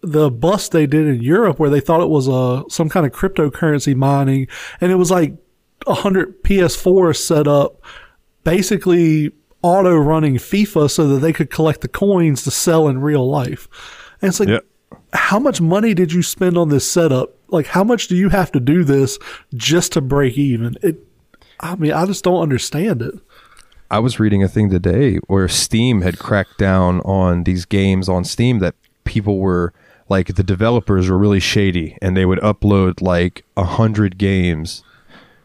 the bust they did in Europe where they thought it was uh, some kind of cryptocurrency mining, and it was like a hundred PS4 set up, basically auto running FIFA so that they could collect the coins to sell in real life. And it's like, Yep. how much money did you spend on this setup? Like, how much do you have to do this just to break even? It. I mean, I just don't understand it. I was reading a thing today where Steam had cracked down on these games on Steam that people were like the developers were really shady and they would upload like a hundred games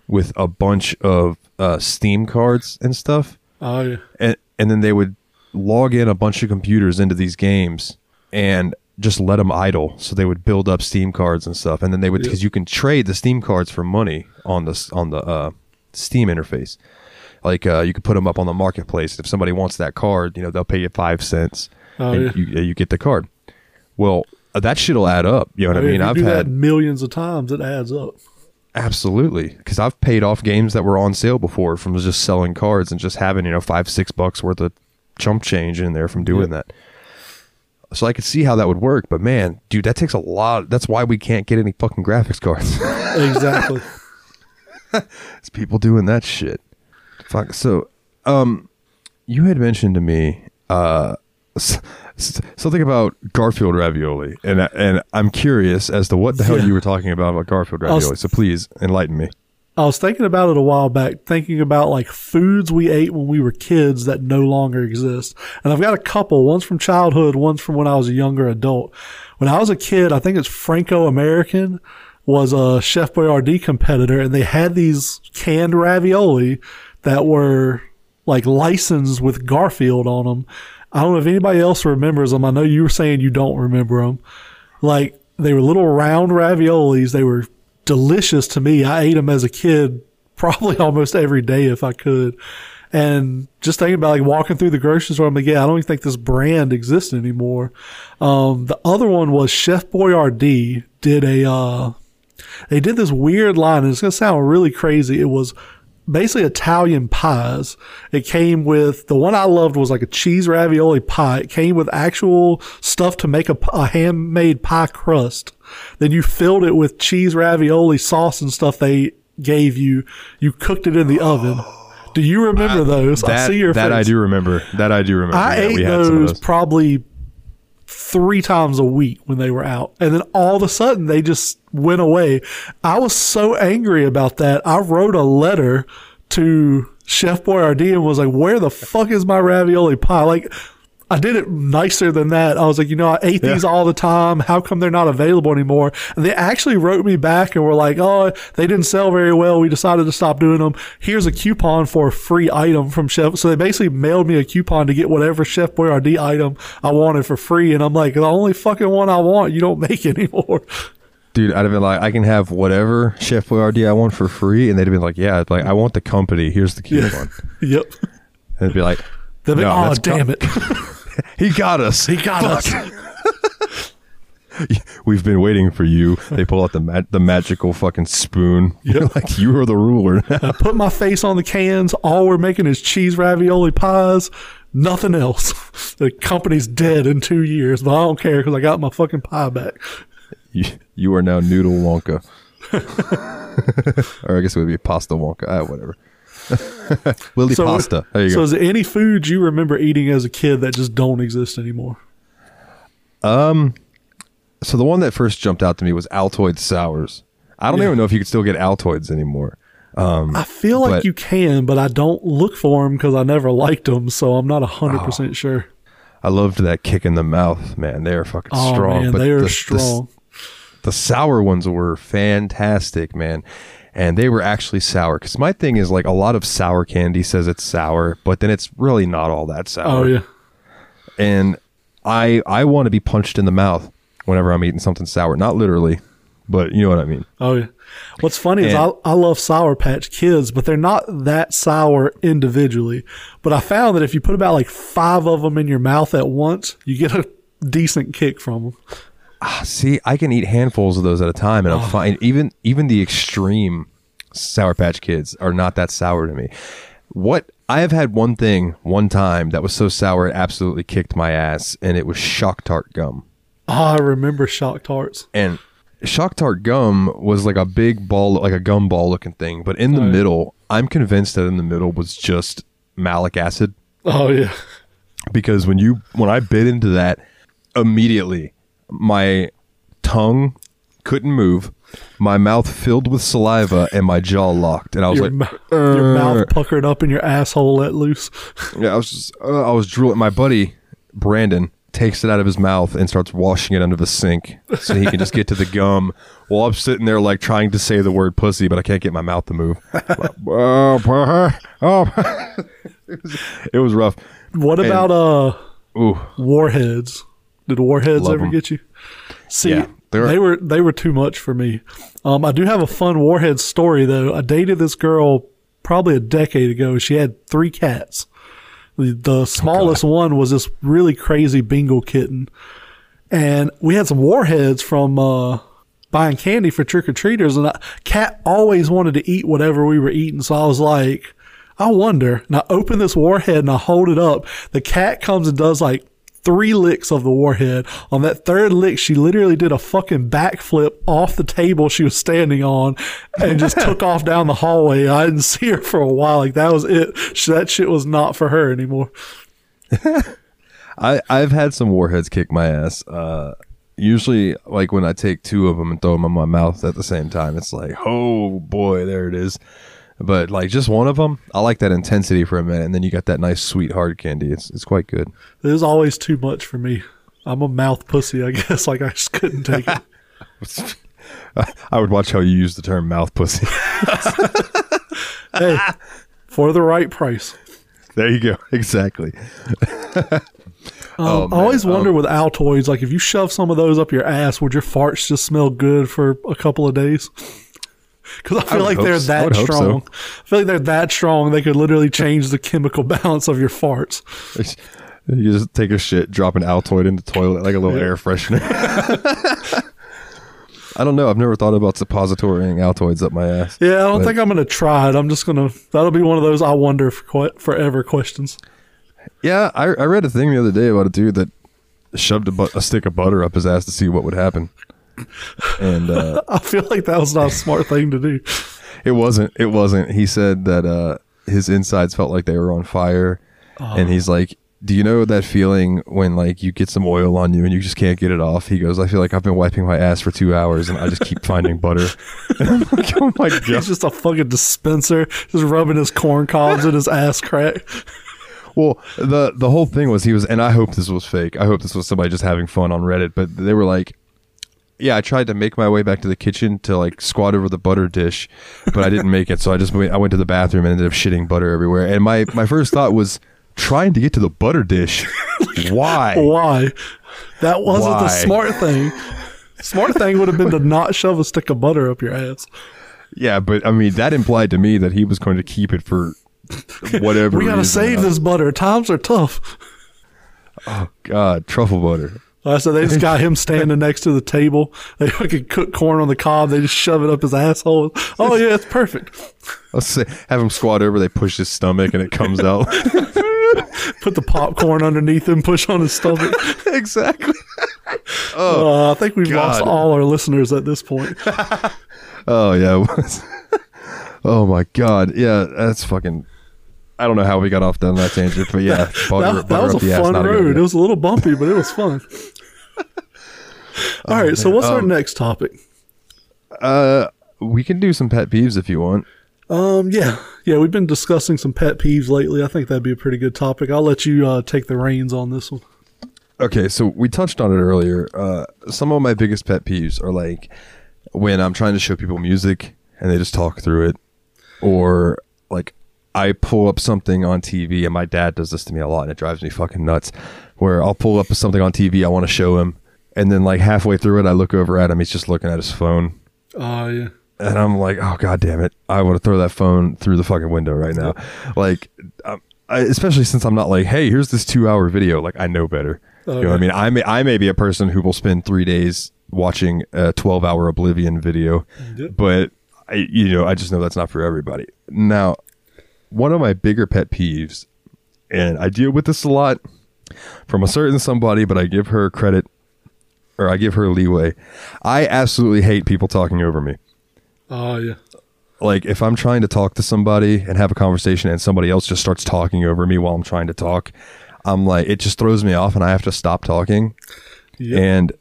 with a bunch of uh, Steam cards and stuff. Oh, yeah. and and then they would log in a bunch of computers into these games and just let them idle, so they would build up Steam cards and stuff, and then they would because you can trade the Steam cards for money on the on the uh, Steam interface. Like uh, you could put them up on the marketplace. If somebody wants that card, you know they'll pay you five cents, Oh, and yeah. you you get the card. Well, uh, that shit'll add up. You know what I mean? if you I've had millions of times, it adds up. Absolutely, because I've paid off games that were on sale before from just selling cards and just having you know five six bucks worth of chump change in there from doing that. So I could see how that would work, but man, dude, that takes a lot. That's why we can't get any fucking graphics cards. Exactly. it's people doing that shit. Fuck. So, um, you had mentioned to me uh s- s- something about Garfield ravioli, and and I'm curious as to what the hell Yeah. you were talking about about Garfield I ravioli. So please enlighten me. I was thinking about it a while back, thinking about like foods we ate when we were kids that no longer exist. And I've got a couple. One's from childhood, one's from when I was a younger adult. When I was a kid, I think it's Franco American was a Chef Boyardee competitor and they had these canned ravioli that were like licensed with Garfield on them. I don't know if anybody else remembers them. I know you were saying you don't remember them. Like they were little round raviolis. They were delicious to me. I ate them as a kid, probably almost every day if I could. And just thinking about like walking through the grocery store, I'm like, yeah, I don't even think this brand exists anymore. Um, the other one was Chef Boyardee did a, uh, they did this weird line and it's going to sound really crazy. It was basically Italian pies. It came with the one I loved was like a cheese ravioli pie. It came with actual stuff to make a handmade pie crust. Then you filled it with cheese ravioli sauce and stuff they gave you. You cooked it in the oven. Do you remember those? I see your that I do remember. That I do remember. I Yeah, ate we had some of those probably three times a week when they were out. And then all of a sudden they just went away. I was so angry about that. I wrote a letter to Chef Boyardee and was like, where the fuck is my ravioli pie? Like, I did it nicer than that. I was like, you know, I ate these all the time. How come they're not available anymore? And they actually wrote me back and were like, oh, they didn't sell very well. We decided to stop doing them. Here's a coupon for a free item from Chef. So they basically mailed me a coupon to get whatever Chef Boyardee item I wanted for free. And I'm like, the only fucking one I want, you don't make anymore. Dude, I'd have been like, I can have whatever Chef Boyardee I want for free, and they'd have been like, Yeah, like I want the company. Here's the coupon. yep. And it'd be like, Like, No, oh, damn it. He got us. He got us. We've been waiting for you. They pull out the ma- the magical fucking spoon. You're like you are the ruler. I put my face on the cans. All we're making is cheese ravioli pies. Nothing else. The company's dead in two years, but I don't care because I got my fucking pie back. you, you are now Noodle Wonka. or I guess it would be Pasta Wonka. Ah, whatever. Willy Pasta. There you so go. is there any foods you remember eating as a kid that just don't exist anymore? Um, so the one that first jumped out to me was Altoid sours. I don't Yeah. even know if you could still get Altoids anymore. I feel like but- you can, but I don't look for them because I never liked them, so I'm not hundred Oh. percent sure. I loved that kick in the mouth, man. They're fucking Oh strong. man, but they are the- the- strong. the sour ones were fantastic, man. And they were actually sour. Because my thing is like a lot of sour candy says it's sour, but then it's really not all that sour. oh yeah, And I I want to be punched in the mouth whenever I'm eating something sour. Not literally, but you know what I mean. oh yeah. What's funny is I, I love Sour Patch Kids, but they're not that sour individually. But I found that if you put about like five of them in your mouth at once, you get a decent kick from them. Ah, see, I can eat handfuls of those at a time, Oh. and I'm oh. fine. Even even the extreme Sour Patch Kids are not that sour to me. What I have had one thing one time that was so sour it absolutely kicked my ass, and it was Shock Tart gum. Oh, I remember Shock Tarts. And Shock Tart gum was like a big ball, like a gum ball looking thing, but in the Oh, middle, I'm convinced that in the middle was just malic acid. Oh yeah, because when you when I bit into that immediately my tongue couldn't move my mouth filled with saliva and my jaw locked. And I was your, like your mouth puckered up and your asshole let loose. yeah I was just uh, I was drooling. My buddy Brandon takes it out of his mouth and starts washing it under the sink so he can just get to the gum. While I'm sitting there like trying to say the word pussy but I can't get my mouth to move. It, was, rough. What about uh ooh. warheads? Did warheads Love ever 'em. get you? See, Yeah, they were they were too much for me. Um, I do have a fun warhead story though. I dated this girl probably a decade ago. She had three cats. The, Oh, the smallest one was this really crazy Bengal kitten, and we had some warheads from uh, buying candy for trick or treaters. And I, cat always wanted to eat whatever we were eating, so I was like, I wonder. And I open this warhead and I hold it up. The cat comes and does like three licks of the warhead. On that third lick, she literally did a fucking backflip off the table she was standing on and just took off down the hallway. I didn't see her for a while. Like that was it. That shit was not for her anymore. I I've had some warheads kick my ass. Uh, usually, like when I take two of them and throw them in my mouth at the same time, it's like, oh boy, there it is. But like just one of them, I like that intensity for a minute, and then you got that nice sweet hard candy. It's it's quite good. It was always too much for me. I'm a mouth pussy, I guess. Like I just couldn't take it. I would watch how you use the term mouth pussy. hey, for the right price. there you go. Exactly. Um, I always wonder with Altoids, like if you shove some of those up your ass, would your farts just smell good for a couple of days? Because I feel would like they're so. That hope so. strong. I feel like they're that strong. They could literally change the chemical balance of your farts. You just take a shit, drop an Altoid in the toilet like a little air freshener. I don't know. I've never thought about suppositorying Altoids up my ass. Yeah, I don't But- think I'm gonna try it. I'm just gonna. That'll be one of those I wonder for que- forever questions. Yeah, I, I read a thing the other day about a dude that shoved a, bu- a stick of butter up his ass to see what would happen. And uh, I feel like that was not a smart thing to do. it wasn't. It wasn't. He said that uh, his insides felt like they were on fire, and he's like, "Do you know that feeling when like you get some oil on you and you just can't get it off?" He goes, "I feel like I've been wiping my ass for two hours and I just keep finding butter." And I'm like, "Oh my god!" He's just a fucking dispenser, just rubbing his corn cobs in his ass crack. Well, the the whole thing was he was, and I hope this was fake. I hope this was somebody just having fun on Reddit. But they were like, "Yeah, I tried to make my way back to the kitchen to like squat over the butter dish, but I didn't make it. So I just went, I went to the bathroom and ended up shitting butter everywhere. And my my first thought was trying to get to the butter dish. Why? Why? That wasn't the smart thing. Smart thing would have been to not shove a stick of butter up your ass. Yeah, but I mean that implied to me that he was going to keep it for whatever. We gotta reason. save this butter. Times are tough. Oh God, truffle butter. Uh, so they just got him standing next to the table. They fucking cook corn on the cob. They just shove it up his asshole. Oh yeah, it's perfect. Let's say have him squat over. They push his stomach and it comes out. Put the popcorn underneath him. Push on his stomach. exactly. Uh, I think we've lost all our listeners at this point. Oh yeah. oh my god. Yeah, that's fucking. I don't know how we got off down that tangent, but yeah, that, that was a fun road. It was a little bumpy, but it was fun. All right, so what's our Um, next topic? Uh, we can do some pet peeves if you want. Um, yeah, yeah, we've been discussing some pet peeves lately. I think that'd be a pretty good topic. I'll let you uh, take the reins on this one. Okay, so we touched on it earlier. Uh, some of my biggest pet peeves are like when I'm trying to show people music and they just talk through it, or like I pull up something on TV and my dad does this to me a lot and it drives me fucking nuts. Where I'll pull up something on TV I want to show him, and then like halfway through it, I look over at him. He's just looking at his phone, Oh yeah, and I'm like, oh god damn it! I want to throw that phone through the fucking window right now. Like, um, I, especially since I'm not like, hey, here's this two hour video. Like, I know better. You know what I mean? I may I may be a person who will spend three days watching a 12 hour Oblivion video, but I you know I just know that's not for everybody. Now, one of my bigger pet peeves, and I deal with this a lot from a certain somebody, but I give her credit or I give her leeway. I absolutely hate people talking over me oh yeah. like if I'm trying to talk to somebody and have a conversation and somebody else just starts talking over me while I'm trying to talk, I'm like it just throws me off and I have to stop talking. Yep. And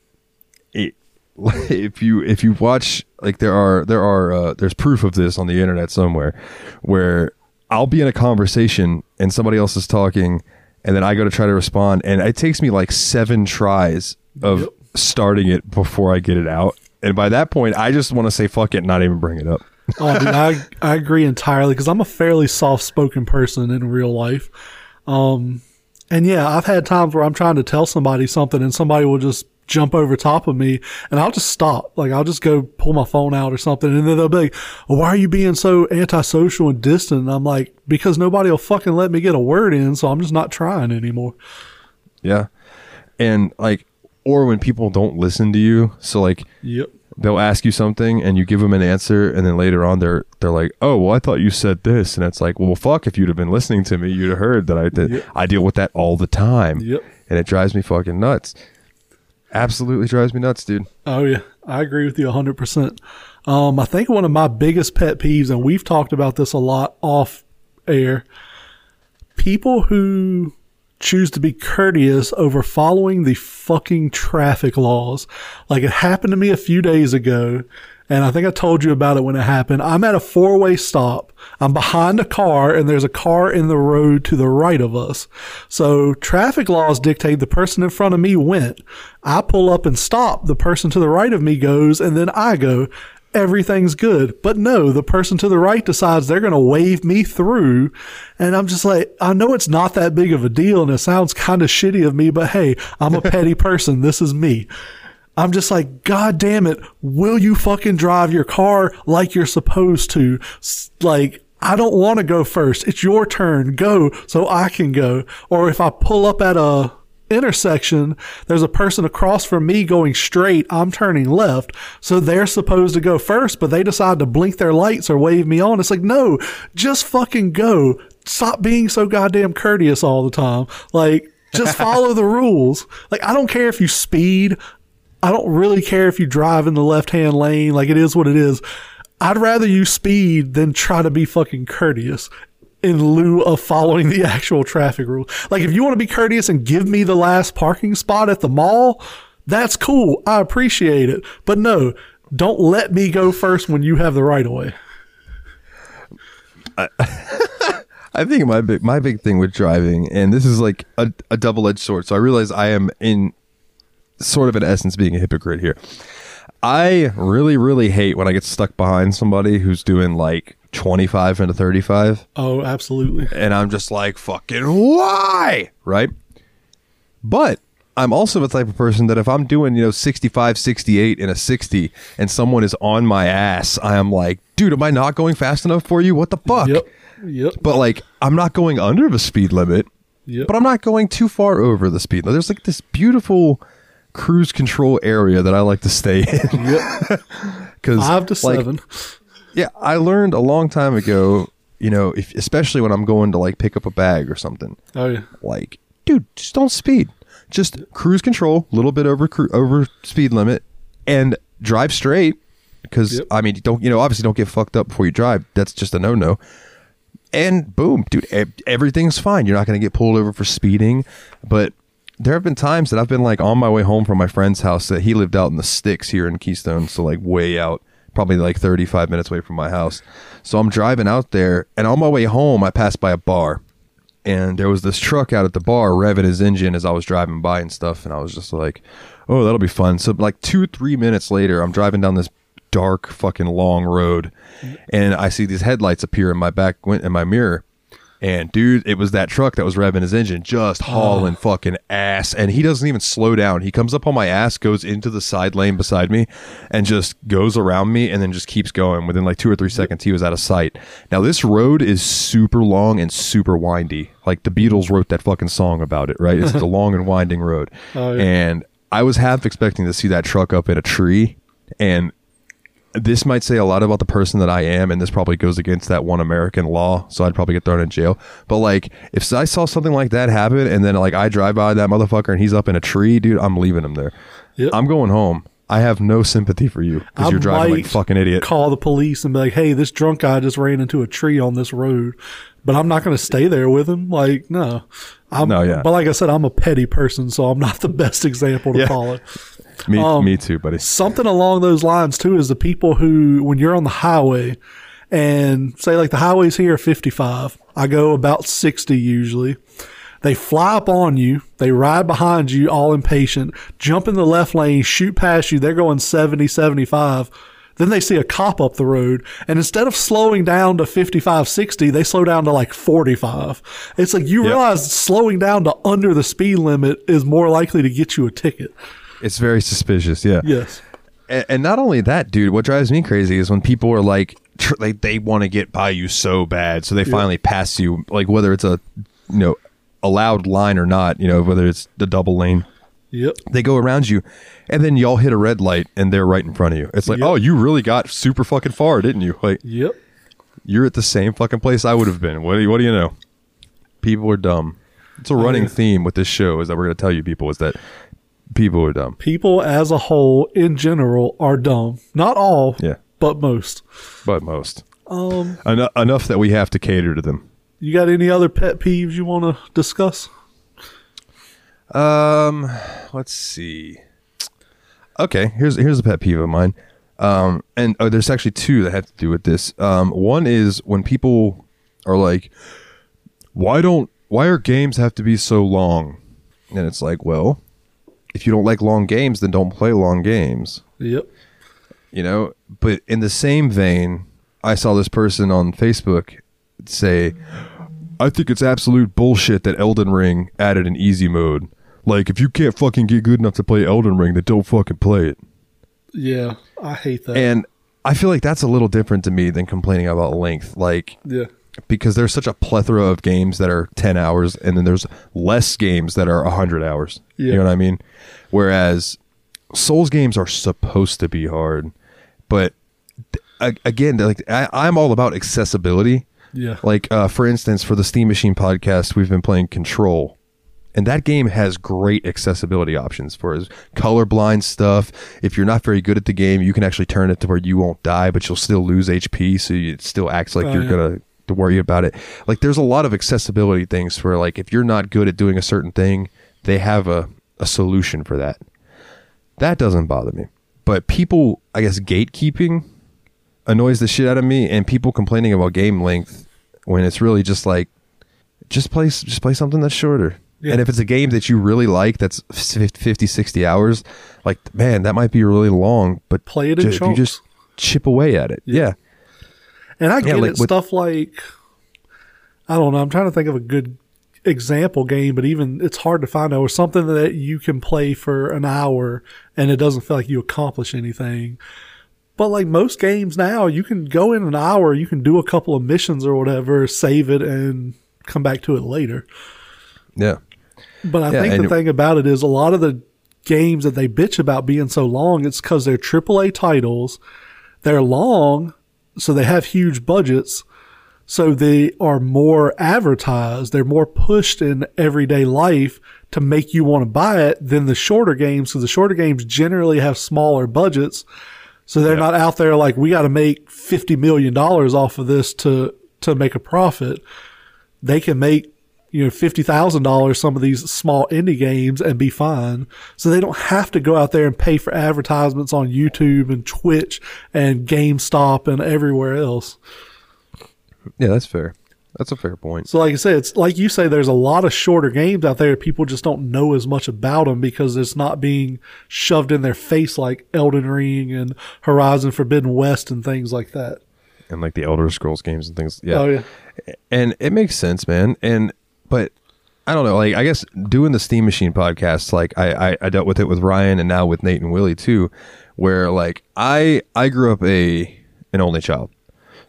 it, if you if you watch like there are there are uh, there's proof of this on the internet somewhere where I'll be in a conversation and somebody else is talking and then I go to try to respond and it takes me like 7 tries of Yep. starting it before I get it out. And by that point I just want to say fuck it and not even bring it up. oh, dude, I I agree entirely because I'm a fairly soft spoken person in real life, um, And yeah, I've had times where I'm trying to tell somebody something and somebody will just jump over top of me and I'll just stop. Like I'll just go pull my phone out or something. And then they'll be like, well, why are you being so antisocial and distant? And I'm like, because nobody will fucking let me get a word in. So I'm just not trying anymore. Yeah. And like, or when people don't listen to you. So like, Yep. they'll ask you something and you give them an answer and then later on they're they're like oh well i thought you said this and it's like well fuck if you'd have been listening to me you'd have heard that i did Yep. i deal with that all the time Yep. and it drives me fucking nuts absolutely drives me nuts dude Oh yeah, I agree with you hundred percent. Um, I think one of my biggest pet peeves, and we've talked about this a lot off air, people who choose to be courteous over following the fucking traffic laws. Like it happened to me a few days ago, and I think I told you about it when it happened. I'm at a four way stop. I'm behind a car, and there's a car in the road to the right of us. So traffic laws dictate the person in front of me went. I pull up and stop. The person to the right of me goes, and then I go. Everything's good. But no, the person to the right decides they're going to wave me through. And I'm just like, I know it's not that big of a deal and it sounds kind of shitty of me, but hey, I'm a petty person. This is me. I'm just like, God damn it. Will you fucking drive your car like you're supposed to? Like, I don't want to go first. It's your turn. Go so I can go. Or if I pull up at a intersection, there's a person across from me going straight. I'm turning left. So they're supposed to go first, but they decide to blink their lights or wave me on. It's like, no, just fucking go. Stop being so goddamn courteous all the time. Like, just follow the rules. Like, I don't care if you speed. I don't really care if you drive in the left hand lane. Like, it is what it is. I'd rather you speed than try to be fucking courteous in lieu of following the actual traffic rule. Like, if you want to be courteous and give me the last parking spot at the mall, that's cool. I appreciate it. But no, don't let me go first when you have the right of way. I think my big my big thing with driving, and this is like a, a double edged sword. So I realize I am in sort of in essence being a hypocrite here. I really really hate when I get stuck behind somebody who's doing like twenty five into 35. Oh, absolutely. and I'm just like fucking why, right? But I'm also the type of person that if I'm doing, you know, 65, 68 in a 60 and someone is on my ass, I am like, dude, am I not going fast enough for you? What the fuck? Yep. Yep. But like, I'm not going under the speed limit, Yep. but I'm not going too far over the speed limit. There's like this beautiful cruise control area that I like to stay in. Yep. Because Five to seven. yeah, I learned a long time ago. You know, if especially when I'm going to like pick up a bag or something, Oh, yeah. like, dude, just don't speed. Just cruise control, a little bit over cru- over speed limit, and drive straight. Because Yep. I mean, don't you know? Obviously, don't get fucked up before you drive. That's just a no no. And boom, dude, e- everything's fine. You're not going to get pulled over for speeding. But there have been times that I've been like on my way home from my friend's house that he lived out in the sticks here in Keystone, so like way out, probably like 35 minutes away from my house. So I'm driving out there, and on my way home, I passed by a bar and there was this truck out at the bar revving his engine as I was driving by and stuff, and I was just like, "Oh, that'll be fun." So like two, three minutes later, I'm driving down this dark, fucking long road, and I see these headlights appear in my back in my mirror. And dude, it was that truck that was revving his engine, just ah. hauling fucking ass. And he doesn't even slow down. He comes up on my ass, goes into the side lane beside me, and just goes around me and then just keeps going. Within like two or three seconds, he was out of sight. Now, this road is super long and super windy. Like the Beatles wrote that fucking song about it, right? It's a long and winding road. Oh, yeah. And I was half expecting to see that truck up in a tree. And this might say a lot about the person that I am, and this probably goes against that one American law, so I'd probably get thrown in jail. But like, if I saw something like that happen, and then like I drive by that motherfucker and he's up in a tree, dude, I'm leaving him there. Yep. I'm going home. I have no sympathy for you because you're driving like a fucking idiot. Call the police and be like, "Hey, this drunk guy just ran into a tree on this road," but I'm not going to stay there with him. Like, no, I'm, No, yeah. But like I said, I'm a petty person, so I'm not the best example to Yeah. follow. Me, um, me too, buddy. Something along those lines too is the people who, when you're on the highway, and say like the highways here are 55, I go about 60 usually. They fly up on you. They ride behind you, all impatient, jump in the left lane, shoot past you. They're going 70, 75. Then they see a cop up the road, and instead of slowing down to 55, 60, they slow down to like 45. It's like you Yep. realize slowing down to under the speed limit is more likely to get you a ticket. It's very suspicious. Yeah. Yes. And, and not only that, dude, what drives me crazy is when people are like, tr- they, they want to get by you so bad. So they finally pass you, like whether it's a, you know, allowed line or not, you know, whether it's the double lane. Yep. They go around you, and then y'all hit a red light, and they're right in front of you. It's like, Yep. oh, you really got super fucking far, didn't you? Like, Yep. you're at the same fucking place I would have been. What do you, what do you know? People are dumb. It's a running yeah. theme with this show is that we're going to tell you people is that people are dumb. People as a whole, in general, are dumb. Not all, Yeah, but most. but most Um, Eno- enough that we have to cater to them. you got any other pet peeves you want to discuss? Um, let's see. Okay, here's here's a pet peeve of mine. Um, and oh, there's actually two that have to do with this. Um, one is when people are like, "Why don't why are games have to be so long?" And it's like, well, if you don't like long games, then don't play long games. Yep. You know. But in the same vein, I saw this person on Facebook say, I think it's absolute bullshit that Elden Ring added an easy mode. Like, if you can't fucking get good enough to play Elden Ring, then don't fucking play it. Yeah. I hate that. And I feel like that's a little different to me than complaining about length. Like, yeah. Because there's such a plethora of games that are 10 hours, and then there's less games that are 100 hours. You know what I mean? Whereas Souls games are supposed to be hard. But th- again, like I, I'm all about accessibility. Yeah. Like, uh, for instance, for the Steam Machine podcast, we've been playing Control. And that game has great accessibility options for colorblind stuff. If you're not very good at the game, you can actually turn it to where you won't die, but you'll still lose HP, so it still acts like Oh, you're yeah. gonna to worry about it. Like there's a lot of accessibility things where like if you're not good at doing a certain thing, they have a, a solution for that. That doesn't bother me. But people, I guess gatekeeping annoys the shit out of me and people complaining about game length when it's really just like just play just play something that's shorter. Yeah. And if it's a game that you really like that's 50 60 hours, like man, that might be really long, but Play it in ju- if you just chip away at it. Yeah. And I get like it. with- Stuff like I don't know. I'm trying to think of a good example game, but even it's hard to find out or something that you can play for an hour and it doesn't feel like you accomplish anything. But like most games now, you can go in an hour, you can do a couple of missions or whatever, save it, and come back to it later. Yeah. But I Yeah, think the thing about it is a lot of the games that they bitch about being so long, it's because they're AAA titles. They're long, so they have huge budgets. So they are more advertised. They're more pushed in everyday life to make you want to buy it than the shorter games. Because the shorter games generally have smaller budgets. So they're not out there like, we got to make $50 million off of this to, to make a profit they can make you know fifty thousand dollars some of these small indie games and be fine. So they don't have to go out there and pay for advertisements on YouTube and Twitch and GameStop and everywhere else. Yeah, that's fair. That's a fair point. So like I said, it's like you say, there's a lot of shorter games out there. People just don't know as much about them because it's not being shoved in their face like Elden Ring and Horizon Forbidden West and things like that. And like the Elder Scrolls games and things. Yeah. Oh yeah, and it makes sense, man. And but I don't know, like I guess doing the Steam Machine podcast, like I, I I dealt with it with Ryan and now with Nate and Willie too, where like I I grew up a an only child,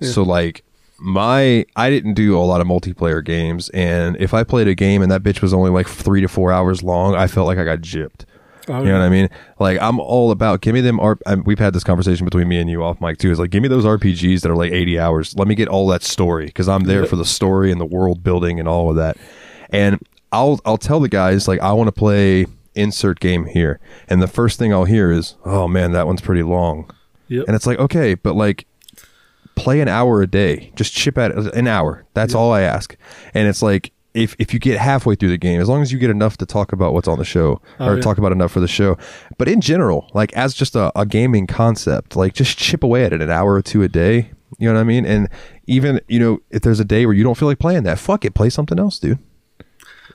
so like my I didn't do a lot of multiplayer games, and if I played a game and that bitch was only like three to four hours long, I felt like I got gypped. Oh, you know what I mean? Like I'm all about give me them. R- um, we've had this conversation between me and you off mic too. Is like give me those RPGs that are like 80 hours. Let me get all that story because I'm there Yep. for the story and the world building and all of that. And I'll I'll tell the guys like I want to play insert game here, and the first thing I'll hear is oh man that one's pretty long, Yep. and it's like okay, but like play an hour a day. Just chip at it an hour. That's all I ask. And it's like if if you get halfway through the game, as long as you get enough to talk about what's on the show Oh, or yeah. talk about enough for the show. But in general, like as just a, a gaming concept, like just chip away at it an hour or two a day. You know what I mean? And even you know if there's a day where you don't feel like playing that, fuck it, play something else, dude.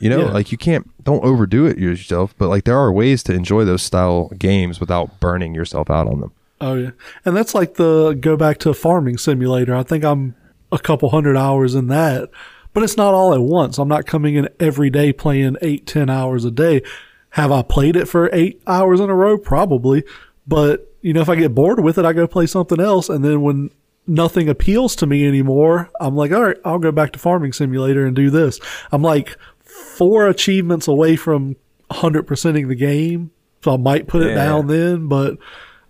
You know, Yeah. like you can't don't overdo it yourself, but like there are ways to enjoy those style games without burning yourself out on them. Oh yeah, and that's like the go back to farming simulator. I think I'm a couple hundred hours in that, but it's not all at once. I'm not coming in every day playing eight, ten hours a day. Have I played it for eight hours in a row? Probably, but you know, if I get bored with it, I go play something else, and then when nothing appeals to me anymore, I'm like, all right, I'll go back to farming simulator and do this. I'm like four achievements away from 100%ing the game. So I might put it down then, but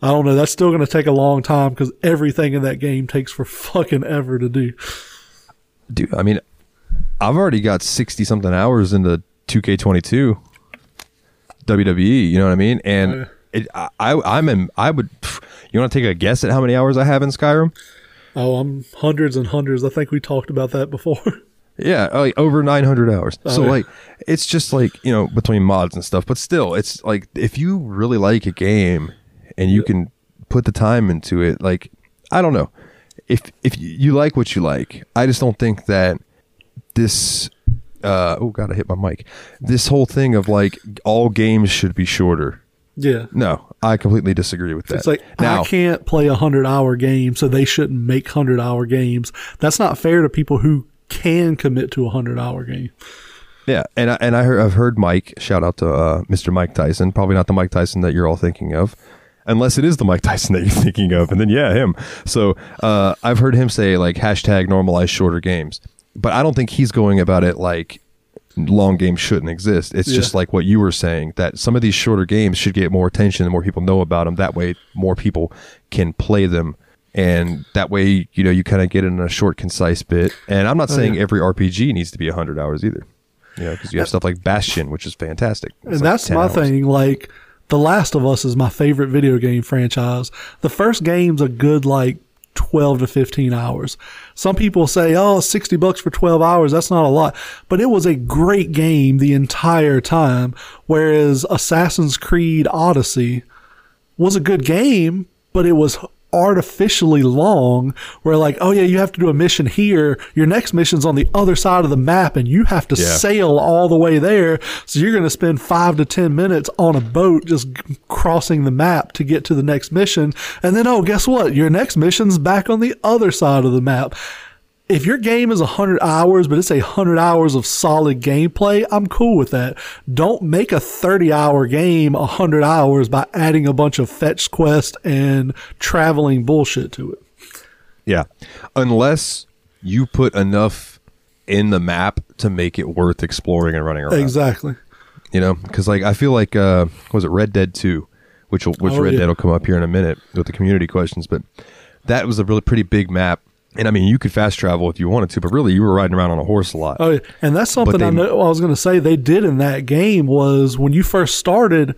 I don't know. That's still going to take a long time because everything in that game takes for fucking ever to do. Dude, I mean, I've already got 60 something hours into 2K22 WWE, E, you know what I mean? And Yeah. it, I, I, I'm in, I would, you want to take a guess at how many hours I have in Skyrim? Oh, I'm hundreds and hundreds. I think we talked about that before. Yeah, oh, like over 900 hours. Oh, so yeah. like it's just like, you know, between mods and stuff, but still it's like if you really like a game and you can put the time into it, like I don't know. If if you like what you like, I just don't think that this uh oh god, I hit my mic. This whole thing of like all games should be shorter. yeah. No, I completely disagree with that. It's like now, I can't play a hundred hour game, so they shouldn't make hundred hour games. That's not fair to people who can commit to a hundred hour game. Yeah, and I, and I heard, I've heard Mike shout out to uh, Mr. Mike Tyson. Probably not the Mike Tyson that you're all thinking of, unless it is the Mike Tyson that you're thinking of, and then yeah, him. So uh, I've heard him say like hashtag normalize shorter games, but I don't think he's going about it like long games shouldn't exist. It's just like what you were saying that some of these shorter games should get more attention and more people know about them. That way, more people can play them. And that way, you know, you kind of get in a short, concise bit. And I'm not oh, saying Oh, yeah. every RPG needs to be 100 hours either. You know, because you have stuff like Bastion, which is fantastic. It's and like that's my hours. thing. Like, The Last of Us is my favorite video game franchise. The first game's a good, like, 12 to 15 hours. Some people say, oh, 60 bucks for 12 hours. That's not a lot. But it was a great game the entire time. Whereas Assassin's Creed Odyssey was a good game, but it was artificially long where like oh yeah you have to do a mission here. Your next mission's on the other side of the map and you have to Yeah. sail all the way there. So you're going to spend five to ten minutes on a boat just crossing the map to get to the next mission. And then oh guess what? Your next mission's back on the other side of the map if your game is 100 hours, but it's a 100 hours of solid gameplay, I'm cool with that. Don't make a 30 hour game 100 hours by adding a bunch of fetch quest and traveling bullshit to it. Yeah. Unless you put enough in the map to make it worth exploring and running around. Exactly. You know, because like I feel like uh, what was it Red Dead Two, which will, which Oh, Red yeah. Dead will come up here in a minute with the community questions, but that was a really pretty big map, and I mean you could fast travel if you wanted to, but really you were riding around on a horse a lot. Oh, yeah. and that's something they- I know. I was going to say they did in that game was when you first started,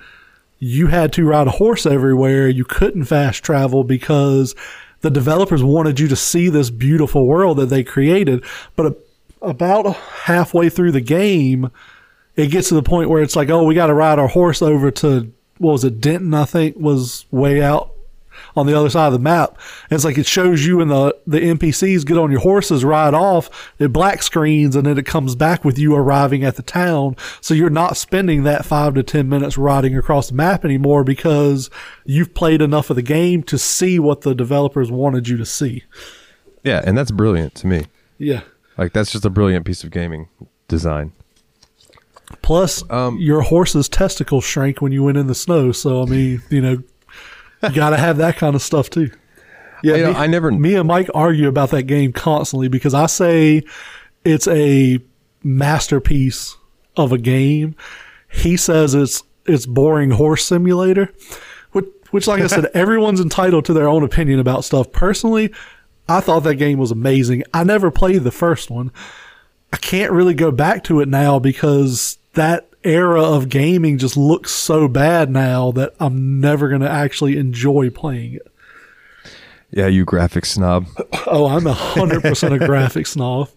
you had to ride a horse everywhere. You couldn't fast travel because the developers wanted you to see this beautiful world that they created. But a, about halfway through the game, it gets to the point where it's like, oh, we got to ride our horse over to what was it, Denton? I think was way out on the other side of the map. And it's like it shows you and the the NPCs get on your horses, ride off. It black screens, and then it comes back with you arriving at the town. So you're not spending that five to ten minutes riding across the map anymore because you've played enough of the game to see what the developers wanted you to see. Yeah, and that's brilliant to me. Yeah. Like that's just a brilliant piece of gaming design. Plus, Um, your horse's testicles shrank when you went in the snow. So I mean, you know, you got to have that kind of stuff too. Yeah, You know, me, I never- Me and Mike argue about that game constantly because I say it's a masterpiece of a game. He says it's it's boring horse simulator, which, which like I said, everyone's entitled to their own opinion about stuff. Personally, I thought that game was amazing. I never played the first one. I can't really go back to it now because that era of gaming just looks so bad now that I'm never going to actually enjoy playing it. Yeah, you graphics snob. Oh, I'm a hundred percent a graphics snob.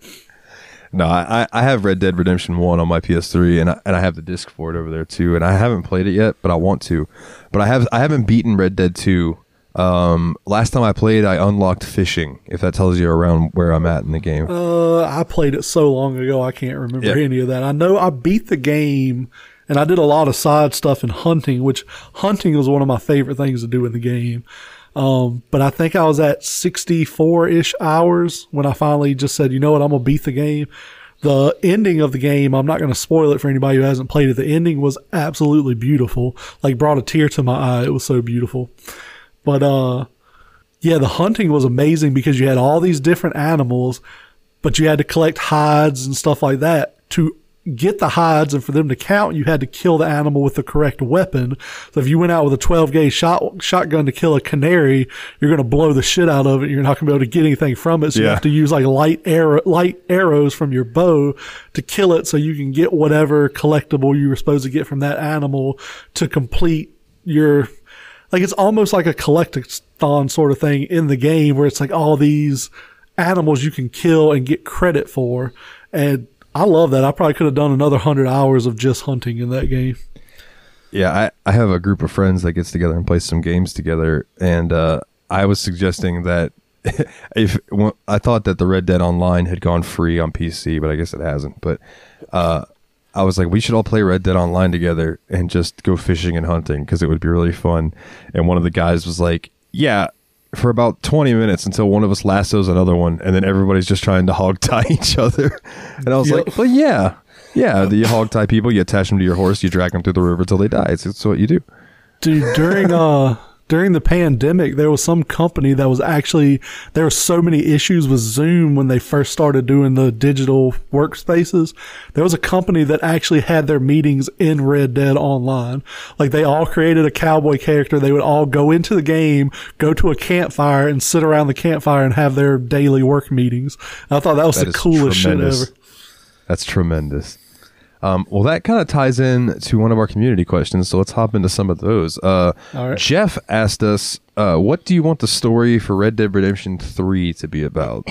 No, I, I have Red Dead Redemption One on my PS3, and I, and I have the disc for it over there too. And I haven't played it yet, but I want to. But I have I haven't beaten Red Dead Two. Um, last time I played, I unlocked fishing. If that tells you around where I'm at in the game. Uh, I played it so long ago I can't remember Yeah. any of that. I know I beat the game and I did a lot of side stuff in hunting, which hunting was one of my favorite things to do in the game. Um, but I think I was at 64 ish hours when I finally just said, you know what, I'm gonna beat the game. The ending of the game, I'm not going to spoil it for anybody who hasn't played it. The ending was absolutely beautiful. Like brought a tear to my eye. It was so beautiful. But, uh, yeah, the hunting was amazing because you had all these different animals, but you had to collect hides and stuff like that to get the hides and for them to count, you had to kill the animal with the correct weapon. So if you went out with a 12 gauge shot, shotgun to kill a canary, you're going to blow the shit out of it. You're not going to be able to get anything from it. So you have to use like light arrow, light arrows from your bow to kill it so you can get whatever collectible you were supposed to get from that animal to complete your, like it's almost like a collectathon sort of thing in the game where it's like all these animals you can kill and get credit for. And I love that. I probably could have done another hundred hours of just hunting in that game. Yeah, I, I have a group of friends that gets together and plays some games together, and uh, I was suggesting that if I thought that the Red Dead Online had gone free on PC, but I guess it hasn't. But uh, I was like, we should all play Red Dead Online together and just go fishing and hunting because it would be really fun. And one of the guys was like, "Yeah." For about 20 minutes until one of us lassos another one, and then everybody's just trying to hog tie each other. And I was Yep. like, well, yeah. Yeah, the, hog tie people, you attach them to your horse, you drag them through the river till they die. It's, it's what you do. Dude, during uh during the pandemic, there was some company that was actually there were so many issues with Zoom when they first started doing the digital workspaces. There was a company that actually had their meetings in Red Dead Online. Like they all created a cowboy character. They would all go into the game, go to a campfire, and sit around the campfire and have their daily work meetings. I thought that was That the coolest tremendous. shit ever. That's tremendous. Um, well, that kind of ties in to one of our community questions, so let's hop into some of those. Uh, right. Jeff asked us, uh, "What do you want the story for Red Dead Redemption Three to be about?"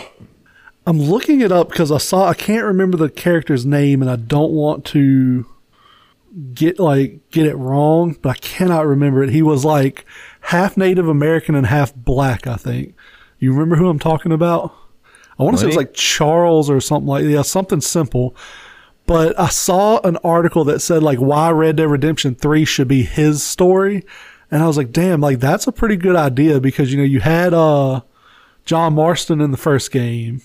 I'm looking it up because I saw I can't remember the character's name and I don't want to get like get it wrong, but I cannot remember it. He was like half Native American and half black, I think. You remember who I'm talking about? I want to say it was like Charles or something like yeah, something simple. But I saw an article that said like why Red Dead Redemption 3 should be his story. And I was like, damn, like that's a pretty good idea because you know, you had uh John Marston in the first game.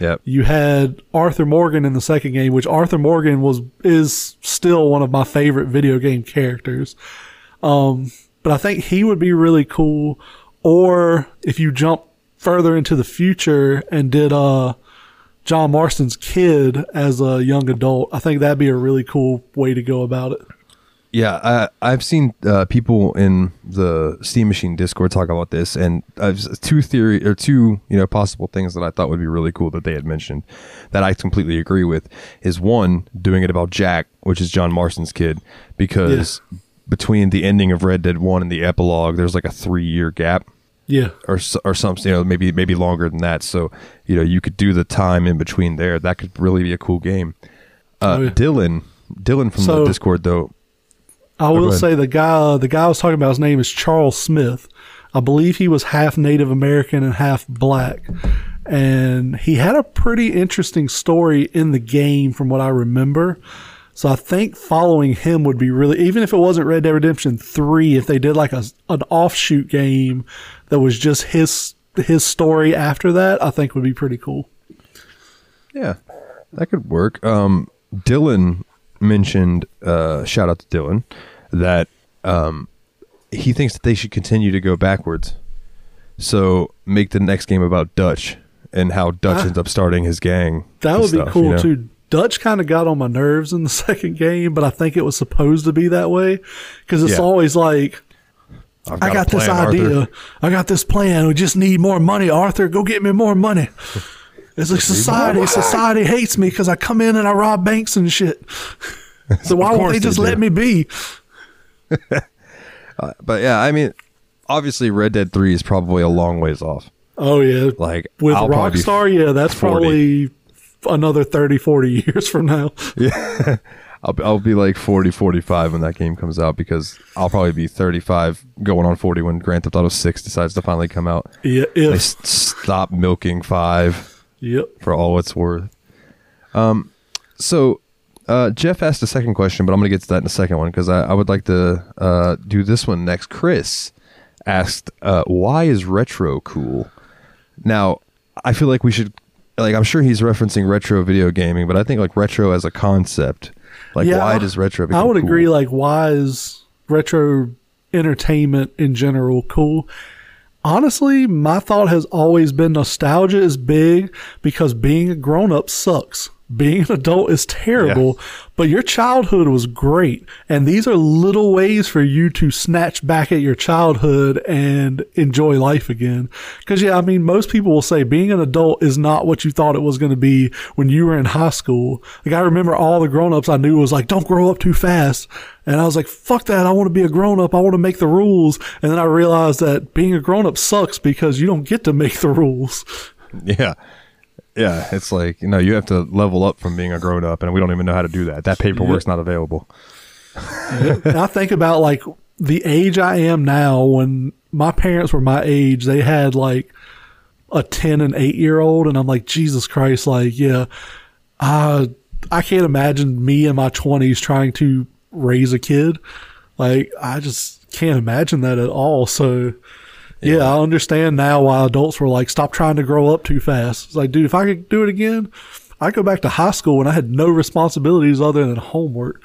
Yep. You had Arthur Morgan in the second game, which Arthur Morgan was is still one of my favorite video game characters. Um, but I think he would be really cool. Or if you jump further into the future and did uh John Marston's kid as a young adult, I think that'd be a really cool way to go about it. Yeah, I, I've seen uh, people in the Steam Machine Discord talk about this, and I've two theory or two you know possible things that I thought would be really cool that they had mentioned that I completely agree with is one doing it about Jack, which is John Marston's kid, because between the ending of Red Dead One and the epilogue, there's like a three year gap Yeah. or or something, you know, maybe maybe longer than that. So you know, you could do the time in between there. That could really be a cool game. Uh, Oh, yeah. Dylan, Dylan from So- the Discord though. I will ahead. say the guy the guy I was talking about his name is Charles Smith. I believe he was half Native American and half black. And he had a pretty interesting story in the game from what I remember. So I think following him would be really even if it wasn't Red Dead Redemption 3 if they did like a an offshoot game that was just his his story after that, I think would be pretty cool. Yeah, that could work. Um, Dylan mentioned, uh, shout out to Dylan, that um, he thinks that they should continue to go backwards. So make the next game about Dutch and how Dutch Ah. ends up starting his gang. That would be cool you know? too. Dutch kind of got on my nerves in the second game, but I think it was supposed to be that way because it's Yeah. always like, I've I got this plan, Arthur. idea. I got this plan. We just need more money. Arthur, go get me more money. It's like society. Society hates me because I come in and I rob banks and shit. So why won't they they just do. let me be? Uh, but yeah, I mean, obviously, Red Dead Three is probably a long ways off. Oh yeah, Like with I'll Rockstar, yeah, that's 40. probably another 30, 40 years from now. I'll, be- I'll be like 40, 45 when that game comes out because I'll probably be 35 going on 40 when Grand Theft Auto 6 decides to finally come out. Yeah, They s- stop milking 5 yep. for all it's worth. Um, so Uh, Jeff asked a second question, but I'm going to get to that in a second one because I, I would like to uh, do this one next. Chris asked, uh, "Why is retro cool?" Now, I feel like we should, like, I'm sure he's referencing retro video gaming, but I think like retro as a concept, like, why does retro? I would cool? agree. Like, why is retro entertainment in general cool? Honestly, my thought has always been nostalgia is big because being a grown up sucks. Being an adult is terrible, but your childhood was great. And these are little ways for you to snatch back at your childhood and enjoy life again. Cause yeah, I mean, most people will say being an adult is not what you thought it was going to be when you were in high school. Like I remember all the grown ups I knew was like, don't grow up too fast. And I was like, fuck that. I want to be a grown up. I want to make the rules. And then I realized that being a grown up sucks because you don't get to make the rules. Yeah. Yeah, it's like you know you have to level up from being a grown up, and we don't even know how to do that. That paperwork's not available. I think about like the age I am now when my parents were my age, they had like a 10 and 8 year old and I'm like Jesus Christ like yeah I I can't imagine me in my 20s trying to raise a kid like I just can't imagine that at all so yeah, I understand now why adults were like stop trying to grow up too fast it's like dude if I could do it again I'd go back to high school when I had no responsibilities other than homework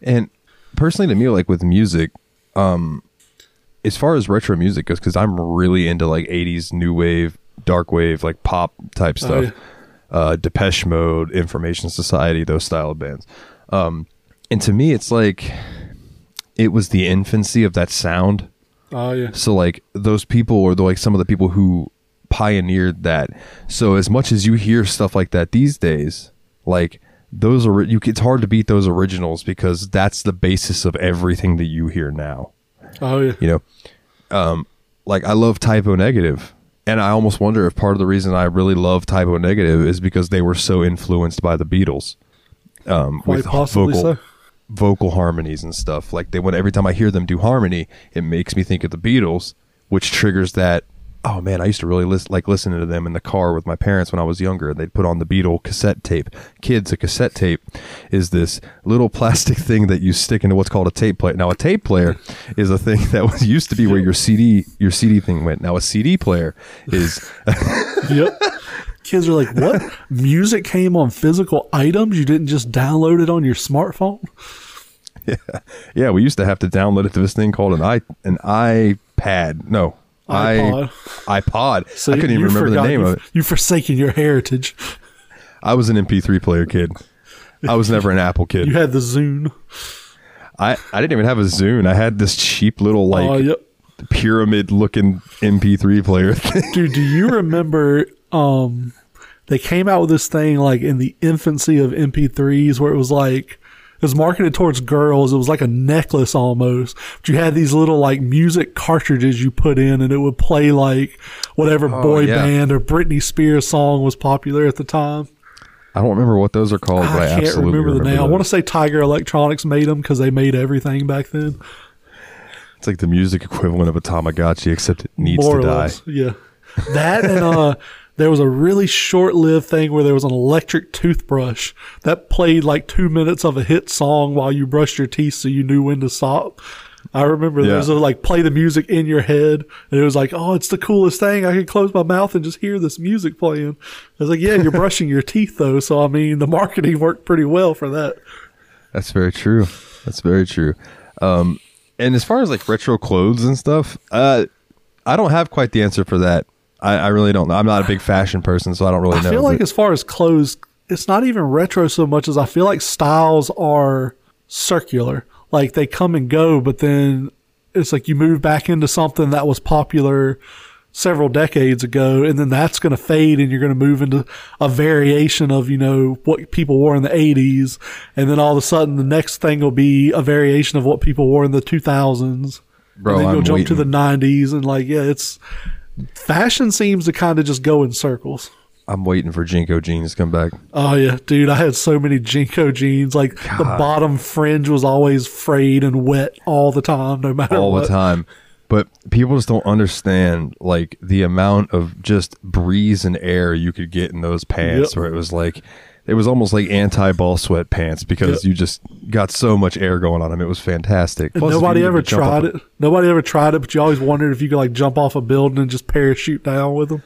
And personally, to me, like with music, um, as far as retro music goes, because I'm really into like '80s new wave, dark wave, like pop type Oh, stuff. yeah. Uh, Depeche Mode, Information Society, those style of bands. Um, and to me, it's like it was the infancy of that sound. Oh yeah So like those people or the, like some of the people who pioneered that. So as much as you hear stuff like that these days, like those are you it's hard to beat those originals because that's the basis of everything that you hear now. oh yeah You know, um, like I love Type O Negative, and I almost wonder if part of the reason I really love Type O Negative is because they were so influenced by the Beatles. Um, Quite with possibly vocal, so. Vocal harmonies and stuff. Like they when every time I hear them do harmony, it makes me think of the Beatles, which triggers that. Oh man, I used to really listen, like listening to them in the car with my parents when I was younger. And they'd put on the Beatle cassette tape. Kids, a cassette tape is this little plastic thing that you stick into what's called a tape player. Now, a tape player is a thing that was used to be where your CD your CD thing went. Now, a CD player is Yep. Kids are like, what? Music came on physical items? You didn't just download it on your smartphone? yeah. Yeah. We used to have to download it to this thing called an i an iPad. No, iPod. I, iPod. So I couldn't even remember the name of it. You've forsaken your heritage. I was an MP3 player kid. I was never an Apple kid. You had the Zune. I, I didn't even have a Zune. I had this cheap little like oh, yep. pyramid looking MP3 player thing. Dude, do you remember um they came out with this thing like in the infancy of MP3s where it was like it was marketed towards girls. It was like a necklace almost. But you had these little like music cartridges you put in and it would play like whatever boy Oh, yeah. band or Britney Spears song was popular at the time. I don't remember what those are called, but I, I can't absolutely remember the name. I want to say Tiger Electronics made them because they made everything back then. It's like the music equivalent of a Tamagotchi, except it needs More to die. less, yeah. That and uh, there was a really short-lived thing where there was an electric toothbrush that played like two minutes of a hit song while you brushed your teeth, so you knew when to stop. I remember there Yeah. was a like play the music in your head, and it was like, oh, it's the coolest thing. I can close my mouth and just hear this music playing. I was like, yeah, you're brushing your teeth though, so I mean, the marketing worked pretty well for that. That's very true. That's very true. Um, and as far as like retro clothes and stuff, uh, I don't have quite the answer for that. I, I really don't know. I'm not a big fashion person, so I don't really I know. I feel like as far as clothes, it's not even retro so much as I feel like styles are circular. Like they come and go, but then it's like you move back into something that was popular several decades ago, and then that's going to fade, and you're going to move into a variation of you know what people wore in the 80s, and then all of a sudden the next thing will be a variation of what people wore in the 2000s. Bro, and then you'll I'm jump to the 90s, and like yeah, it's fashion seems to kind of just go in circles. I'm waiting for JNCO jeans to come back. Oh yeah, dude! I had so many JNCO jeans. Like the bottom fringe was always frayed and wet all the time, no matter all what. the time. But people just don't understand like the amount of just breeze and air you could get in those pants Yep. where it was like It was almost like anti ball sweat pants because Yeah. you just got so much air going on them. It was fantastic. Plus, nobody ever could jump up tried a- it. Nobody ever tried it, but you always wondered if you could like jump off a building and just parachute down with them.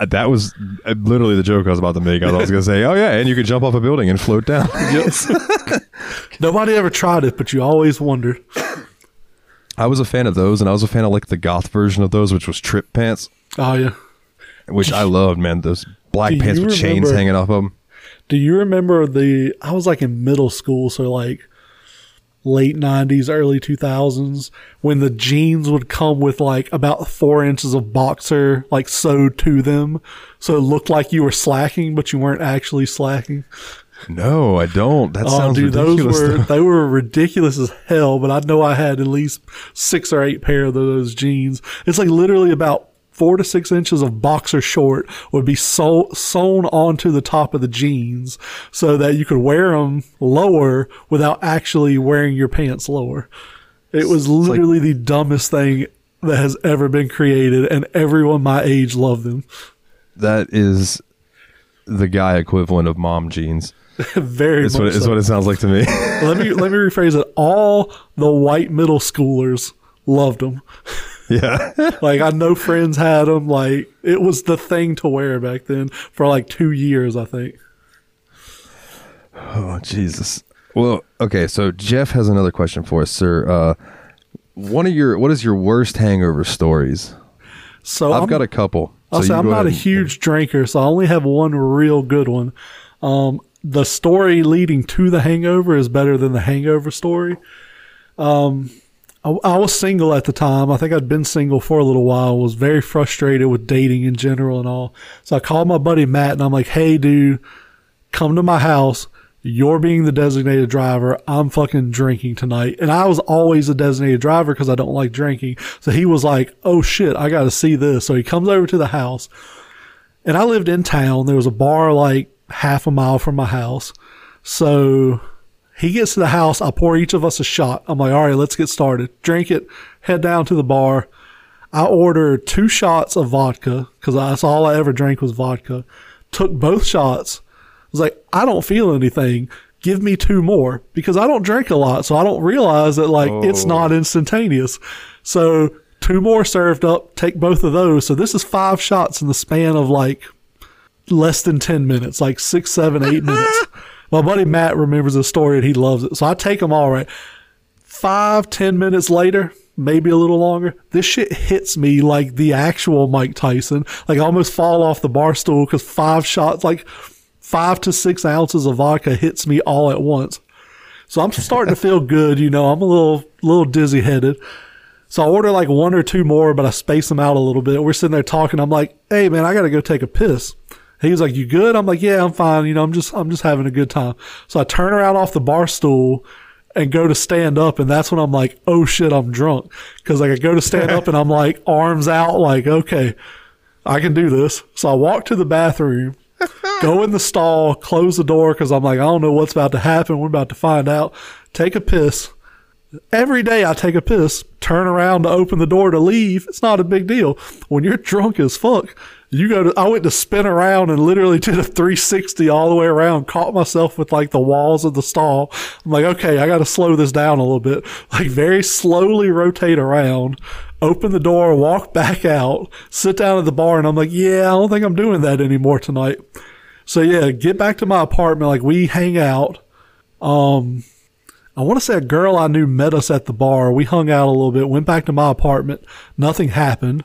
Uh, That was uh, literally the joke I was about to make. I was going to say, oh, yeah, and you could jump off a building and float down. Nobody ever tried it, but you always wondered. I was a fan of those, and I was a fan of like the goth version of those, which was trip pants, Oh yeah. which I loved, man. Those black Do pants with chains hanging off of them. Do you remember the? I was like in middle school, so like late '90s, early 2000s, when the jeans would come with like about four inches of boxer like sewed to them, so it looked like you were slacking, but you weren't actually slacking. No, I don't. That Oh, sounds dude, those ridiculous. were though. they were ridiculous as hell. But I know I had at least six or eight pair of those jeans. It's like literally about four to six inches of boxer short would be sew, sewn onto the top of the jeans, so that you could wear them lower without actually wearing your pants lower. It was like- literally the dumbest thing that has ever been created, and everyone my age loved them. that is the guy equivalent of mom jeans. Very much what, so. what it sounds like to me. let me let me rephrase it. All the white middle schoolers loved them. Yeah. Like I know friends had them. Like it was the thing to wear back then for like two years. I think. Oh Jesus. Well, okay. So Jeff has another question for us, sir. Uh, one of your what is your worst hangover stories? So I've I'm, got a couple. I'll So say I'm go not a ahead and- huge drinker, so I only have one real good one. Um, the story leading to the hangover is better than the hangover story. Um, I, I was single at the time. I think I'd been single for a little while. Was very frustrated with dating in general and all. So I called my buddy Matt and I'm like, "Hey, dude, come to my house. You're being the designated driver. I'm fucking drinking tonight. And I was always a designated driver because I don't like drinking. So he was like, oh shit, I got to see this. So he comes over to the house. And I lived in town. There was a bar like half a mile from my house. So he gets to the house. I pour each of us a shot. I'm like, all right, let's get started. Drink it, head down to the bar. I ordered two shots of vodka because that's all I ever drank was vodka. Took both shots. I was like, I don't feel anything. Give me two more because I don't drink a lot. So I don't realize that like it's Oh. not instantaneous. So two more served up. Take both of those. So this is five shots in the span of like less than 10 minutes, like six, seven, eight minutes. My buddy Matt remembers the story and he loves it. So I take them all right. Five, ten minutes later, maybe a little longer, this shit hits me like the actual Mike Tyson. Like I almost fall off the bar stool because five shots, like five to six ounces of vodka hits me all at once. So I'm starting to feel good. You know, I'm a little, little dizzy headed. So I order like one or two more, but I space them out a little bit. We're sitting there talking. I'm like, "Hey man, I got to go take a piss." He was like, "You good?" I'm like, "Yeah, I'm fine. You know, I'm just I'm just having a good time." So I turn around off the bar stool and go to stand up, and that's when I'm like, "Oh shit, I'm drunk." Because like I go to stand up and I'm like arms out, like, "Okay, I can do this." So I walk to the bathroom, go in the stall, close the door because I'm like, I don't know what's about to happen. We're about to find out. Take a piss. Every day I take a piss, turn around to open the door to leave. It's not a big deal. When you're drunk as fuck, you go to, I went to spin around and literally did a 360 all the way around, caught myself with like the walls of the stall. I'm like, okay, I got to slow this down a little bit. Like very slowly rotate around, open the door, walk back out, sit down at the bar. And I'm like, yeah, I don't think I'm doing that anymore tonight. So yeah, get back to my apartment. Like we hang out. Um, I want to say a girl I knew met us at the bar. We hung out a little bit, went back to my apartment. Nothing happened.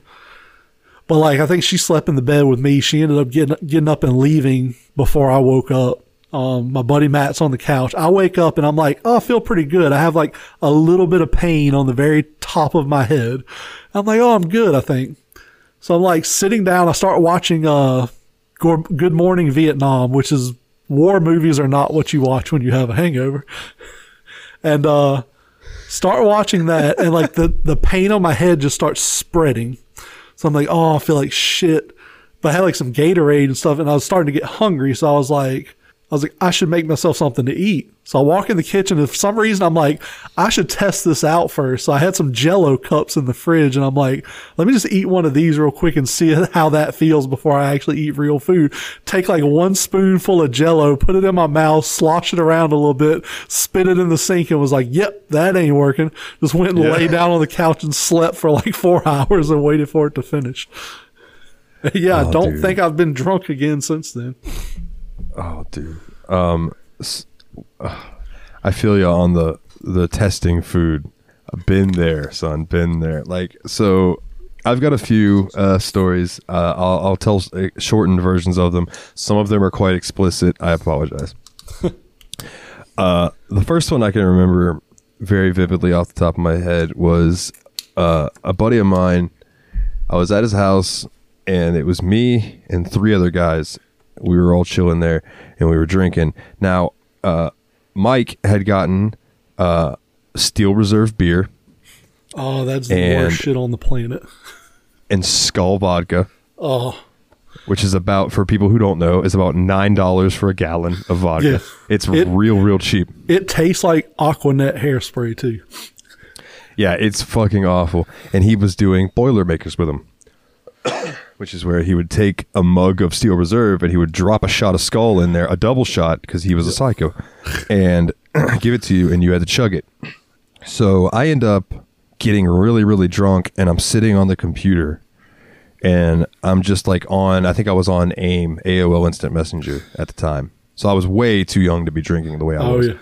But like, I think she slept in the bed with me. She ended up getting, getting up and leaving before I woke up. Um, my buddy Matt's on the couch. I wake up and I'm like, oh, I feel pretty good. I have like a little bit of pain on the very top of my head. I'm like, oh, I'm good, I think. So I'm like sitting down. I start watching, uh, Good Morning Vietnam, which is war movies are not what you watch when you have a hangover. And, uh, start watching that and like the, the pain on my head just starts spreading. So I'm like, oh, I feel like shit. But I had like some Gatorade and stuff and I was starting to get hungry. So I was like, I was like, I should make myself something to eat. So I walk in the kitchen, and for some reason, I'm like, I should test this out first. So I had some Jello cups in the fridge, and I'm like, let me just eat one of these real quick and see how that feels before I actually eat real food. Take like one spoonful of Jello, put it in my mouth, slosh it around a little bit, spit it in the sink, and was like, yep, that ain't working. Just went and Yeah. lay down on the couch and slept for like four hours and waited for it to finish. yeah, I Oh, don't dude. think I've been drunk again since then. Oh, dude. Um, I feel you on the the testing food. Been there, son. Been there. Like so. I've got a few uh, stories. Uh, I'll, I'll tell uh, shortened versions of them. Some of them are quite explicit. I apologize. uh, the first one I can remember very vividly off the top of my head was uh, a buddy of mine. I was at his house, and it was me and three other guys. We were all chilling there, and we were drinking. Now, uh, Mike had gotten uh, Steel Reserve beer Oh, that's the worst shit on the planet. and Skol vodka, Oh, which is about for people who don't know, is about nine dollars for a gallon of vodka. Yeah. It's It- real, real cheap. it tastes like Aquanet hairspray too. Yeah, it's fucking awful. And he was doing Boilermakers with him, which is where he would take a mug of Steel Reserve and he would drop a shot of Skol in there, a double shot because he was a psycho, and give it to you, and you had to chug it. So I end up getting really, really drunk, and I'm sitting on the computer, and I'm just like on. I think I was on AIM, AOL Instant Messenger at the time. So I was way too young to be drinking the way I Oh was yeah.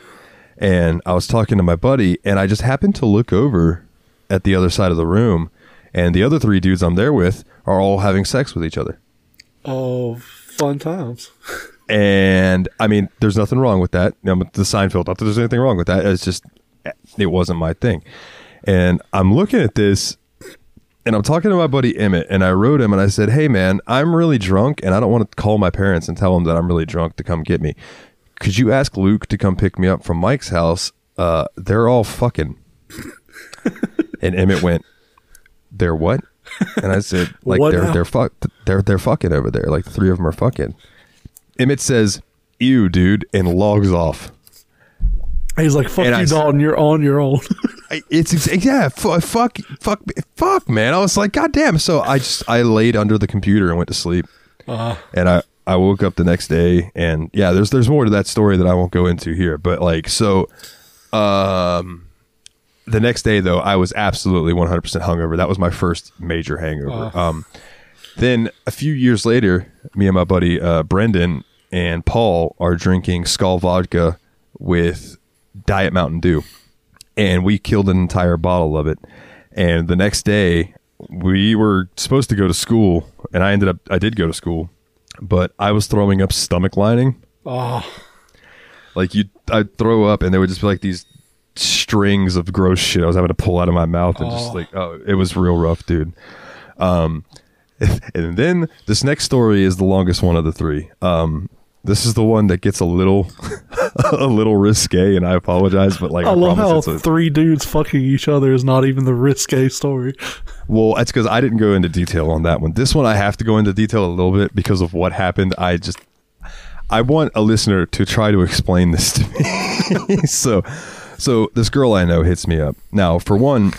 and I was talking to my buddy, and I just happened to look over at the other side of the room, and the other three dudes I'm there with are all having sex with each other. Oh, fun times. And I mean, there's nothing wrong with that. I'm the Seinfeld. Not that there's anything wrong with that. It's just it wasn't my thing. And I'm looking at this, and I'm talking to my buddy Emmett, and I wrote him and I said, "Hey man, I'm really drunk, and I don't want to call my parents and tell them that I'm really drunk to come get me. Could you ask Luke to come pick me up from Mike's house? Uh, they're all fucking." and Emmett went, "They're what?" And I said, "Like they're now? they're fuck they're they're fucking over there. Like three of them are fucking." Emmett says, "Ew, dude," and logs off. He's like, "Fuck And you, I Dalton. You're on your own." It's yeah, fu- fuck, fuck, fuck, man. I was like, God damn. So I just I laid under the computer and went to sleep, uh, and I I woke up the next day, and yeah, there's there's more to that story that I won't go into here, but like so, um, the next day though, I was absolutely 100 percent hungover. That was my first major hangover. Um, then a few years later, me and my buddy uh, Brendan and Paul are drinking Skol vodka with Diet Mountain Dew, and we killed an entire bottle of it. And the next day, we were supposed to go to school, and I ended up I did go to school, but I was throwing up stomach lining. oh, Like you, I'd throw up, and there would just be like these strings of gross shit I was having to pull out of my mouth, and just Oh. like, oh, it was real rough, dude. Um, and then this next story is the longest one of the three. Um, this is the one that gets a little, a little risque, and I apologize, but like I I, love how a, three dudes fucking each other is not even the risque story. Well, that's because I didn't go into detail on that one. This one I have to go into detail a little bit because of what happened. I just I want a listener to try to explain this to me. so so this girl I know hits me up. Now, for one,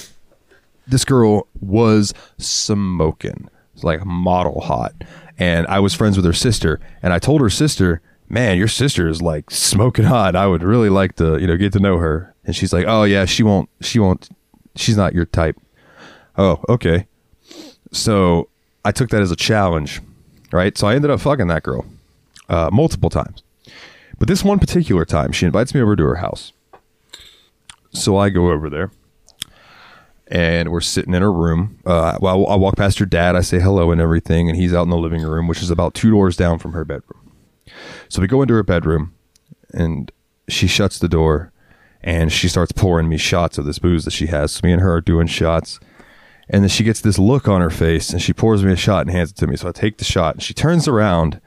this girl was smoking. It's like model hot. And I was friends with her sister, and I told her sister, "Man, your sister is like smoking hot. I would really like to, you know, get to know her." And she's like, "Oh yeah, she won't she won't she's not your type." Oh, okay. So I took that as a challenge, right? So I ended up fucking that girl uh, multiple times. But this one particular time, she invites me over to her house. So I go over there and we're sitting in her room. Uh, well, I walk past her dad, I say hello and everything, and he's out in the living room, which is about two doors down from her bedroom. So we go into her bedroom and she shuts the door and she starts pouring me shots of this booze that she has. So me and her are doing shots. And then she gets this look on her face and she pours me a shot and hands it to me. So I take the shot and she turns around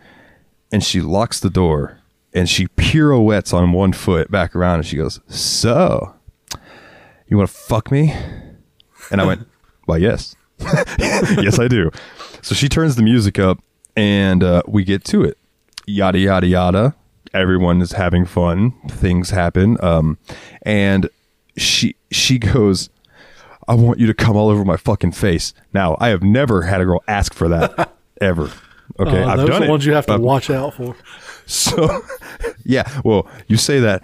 and she locks the door and she pirouettes on one foot back around and she goes, So, you want to fuck me? And I went, Why, yes. yes, I do. So she turns the music up and uh, we get to it. Yada, yada, yada. everyone is having fun. Things happen. Um, and she she goes, I want you to come all over my fucking face. Now, I have never had a girl ask for that ever. Okay, Uh, I've done it. the ones you have to watch out for. so yeah well you say that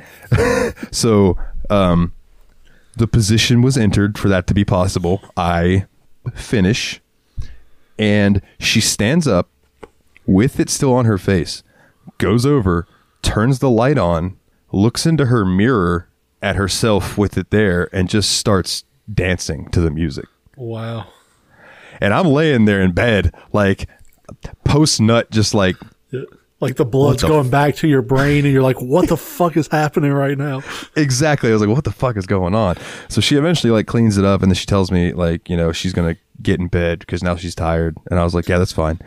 so um the position was entered for that to be possible i finish and she stands up with it still on her face goes over turns the light on looks into her mirror at herself with it there and just starts dancing to the music Wow. and i'm laying there in bed like post nut just like. Like the blood's the going back to your brain, and you're like, "What the fuck is happening right now?" exactly. I was like, what the fuck is going on? So she eventually like cleans it up and then she tells me like, you know, she's going to get in bed because now she's tired. And I was like, yeah, that's fine.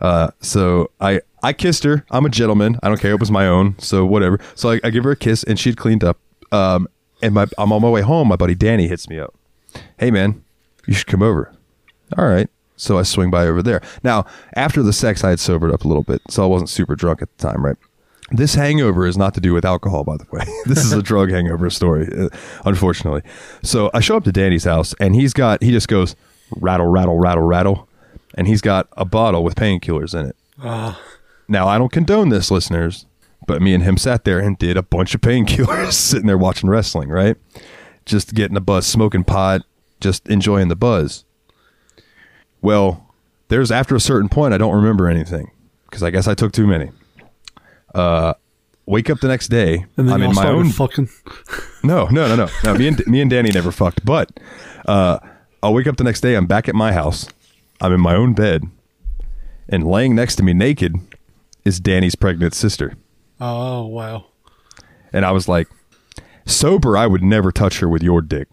Uh, so I, I kissed her. I'm a gentleman. I don't care. It was my own. So whatever. So I, I give her a kiss and she'd cleaned up. Um, and my, I'm on my way home. My buddy Danny hits me up. Hey man, you should come over. All right. So I swing by over there. Now, after the sex, I had sobered up a little bit, so I wasn't super drunk at the time, right? This hangover is not to do with alcohol, by the way. this is a drug hangover story, uh, unfortunately. So I show up to Danny's house, and he's got, he just goes rattle, rattle, rattle, rattle, and he's got a bottle with painkillers in it. Now, I don't condone this, listeners, but me and him sat there and did a bunch of painkillers sitting there watching wrestling, right? Just getting a buzz, smoking pot, just enjoying the buzz. Well, there's after a certain point, I don't remember anything because I guess I took too many. Uh, wake up the next day, And then I'm in my own. fucking. No, no, no, no, no. Me and me and Danny never fucked, but uh, I'll wake up the next day. I'm back at my house. I'm in my own bed, and laying next to me naked is Danny's pregnant sister. Oh wow. And I was like, sober, I would never touch her with your dick.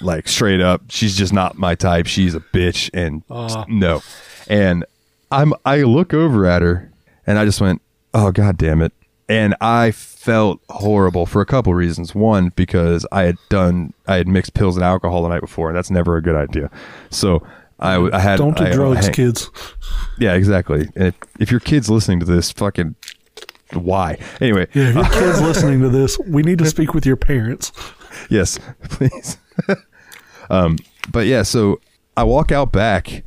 Like straight up, she's just not my type. She's a bitch, and Ah. no. And I'm I look over at her, and I just went, oh god damn it. And I felt horrible for a couple reasons. One, because I had done I had mixed pills and alcohol the night before, and that's never a good idea. So I, I had Don't do I- drugs, I- kids. Yeah, exactly. And if, if your kid's listening to this, fucking why? Anyway, Yeah, if your kids listening to this, we need to speak with your parents. yes, please. um, but yeah, so I walk out back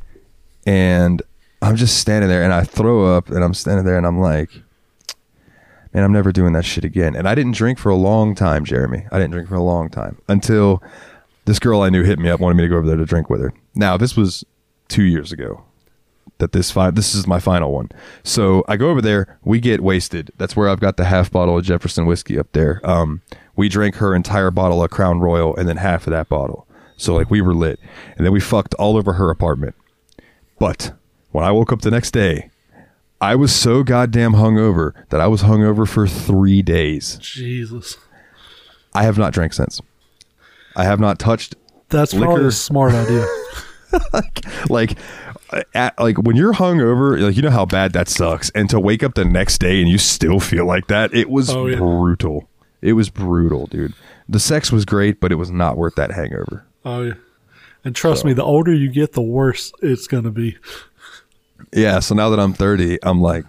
and I'm just standing there and I throw up and I'm standing there and I'm like, man, I'm never doing that shit again. And I didn't drink for a long time, Jeremy. I didn't drink for a long time until this girl I knew hit me up, wanted me to go over there to drink with her. Now, this was two years ago that this fi- this is my final one. So I go over there, we get wasted. That's where I've got the half bottle of Jefferson whiskey up there. Um, we drank her entire bottle of Crown Royal and then half of that bottle. So like we were lit, and then we fucked all over her apartment. But when I woke up the next day, I was so goddamn hungover that I was hungover for three days. Jesus. I have not drank since. I have not touched That's probably a smart idea. like uh, at, like when you're hungover, like you know how bad that sucks, and to wake up the next day and you still feel like that, it was Oh, yeah. brutal. It was brutal, dude. The sex was great, but it was not worth that hangover. Oh yeah. And trust me, the older you get, the worse it's gonna be. Yeah, so now that I'm 30, I'm like,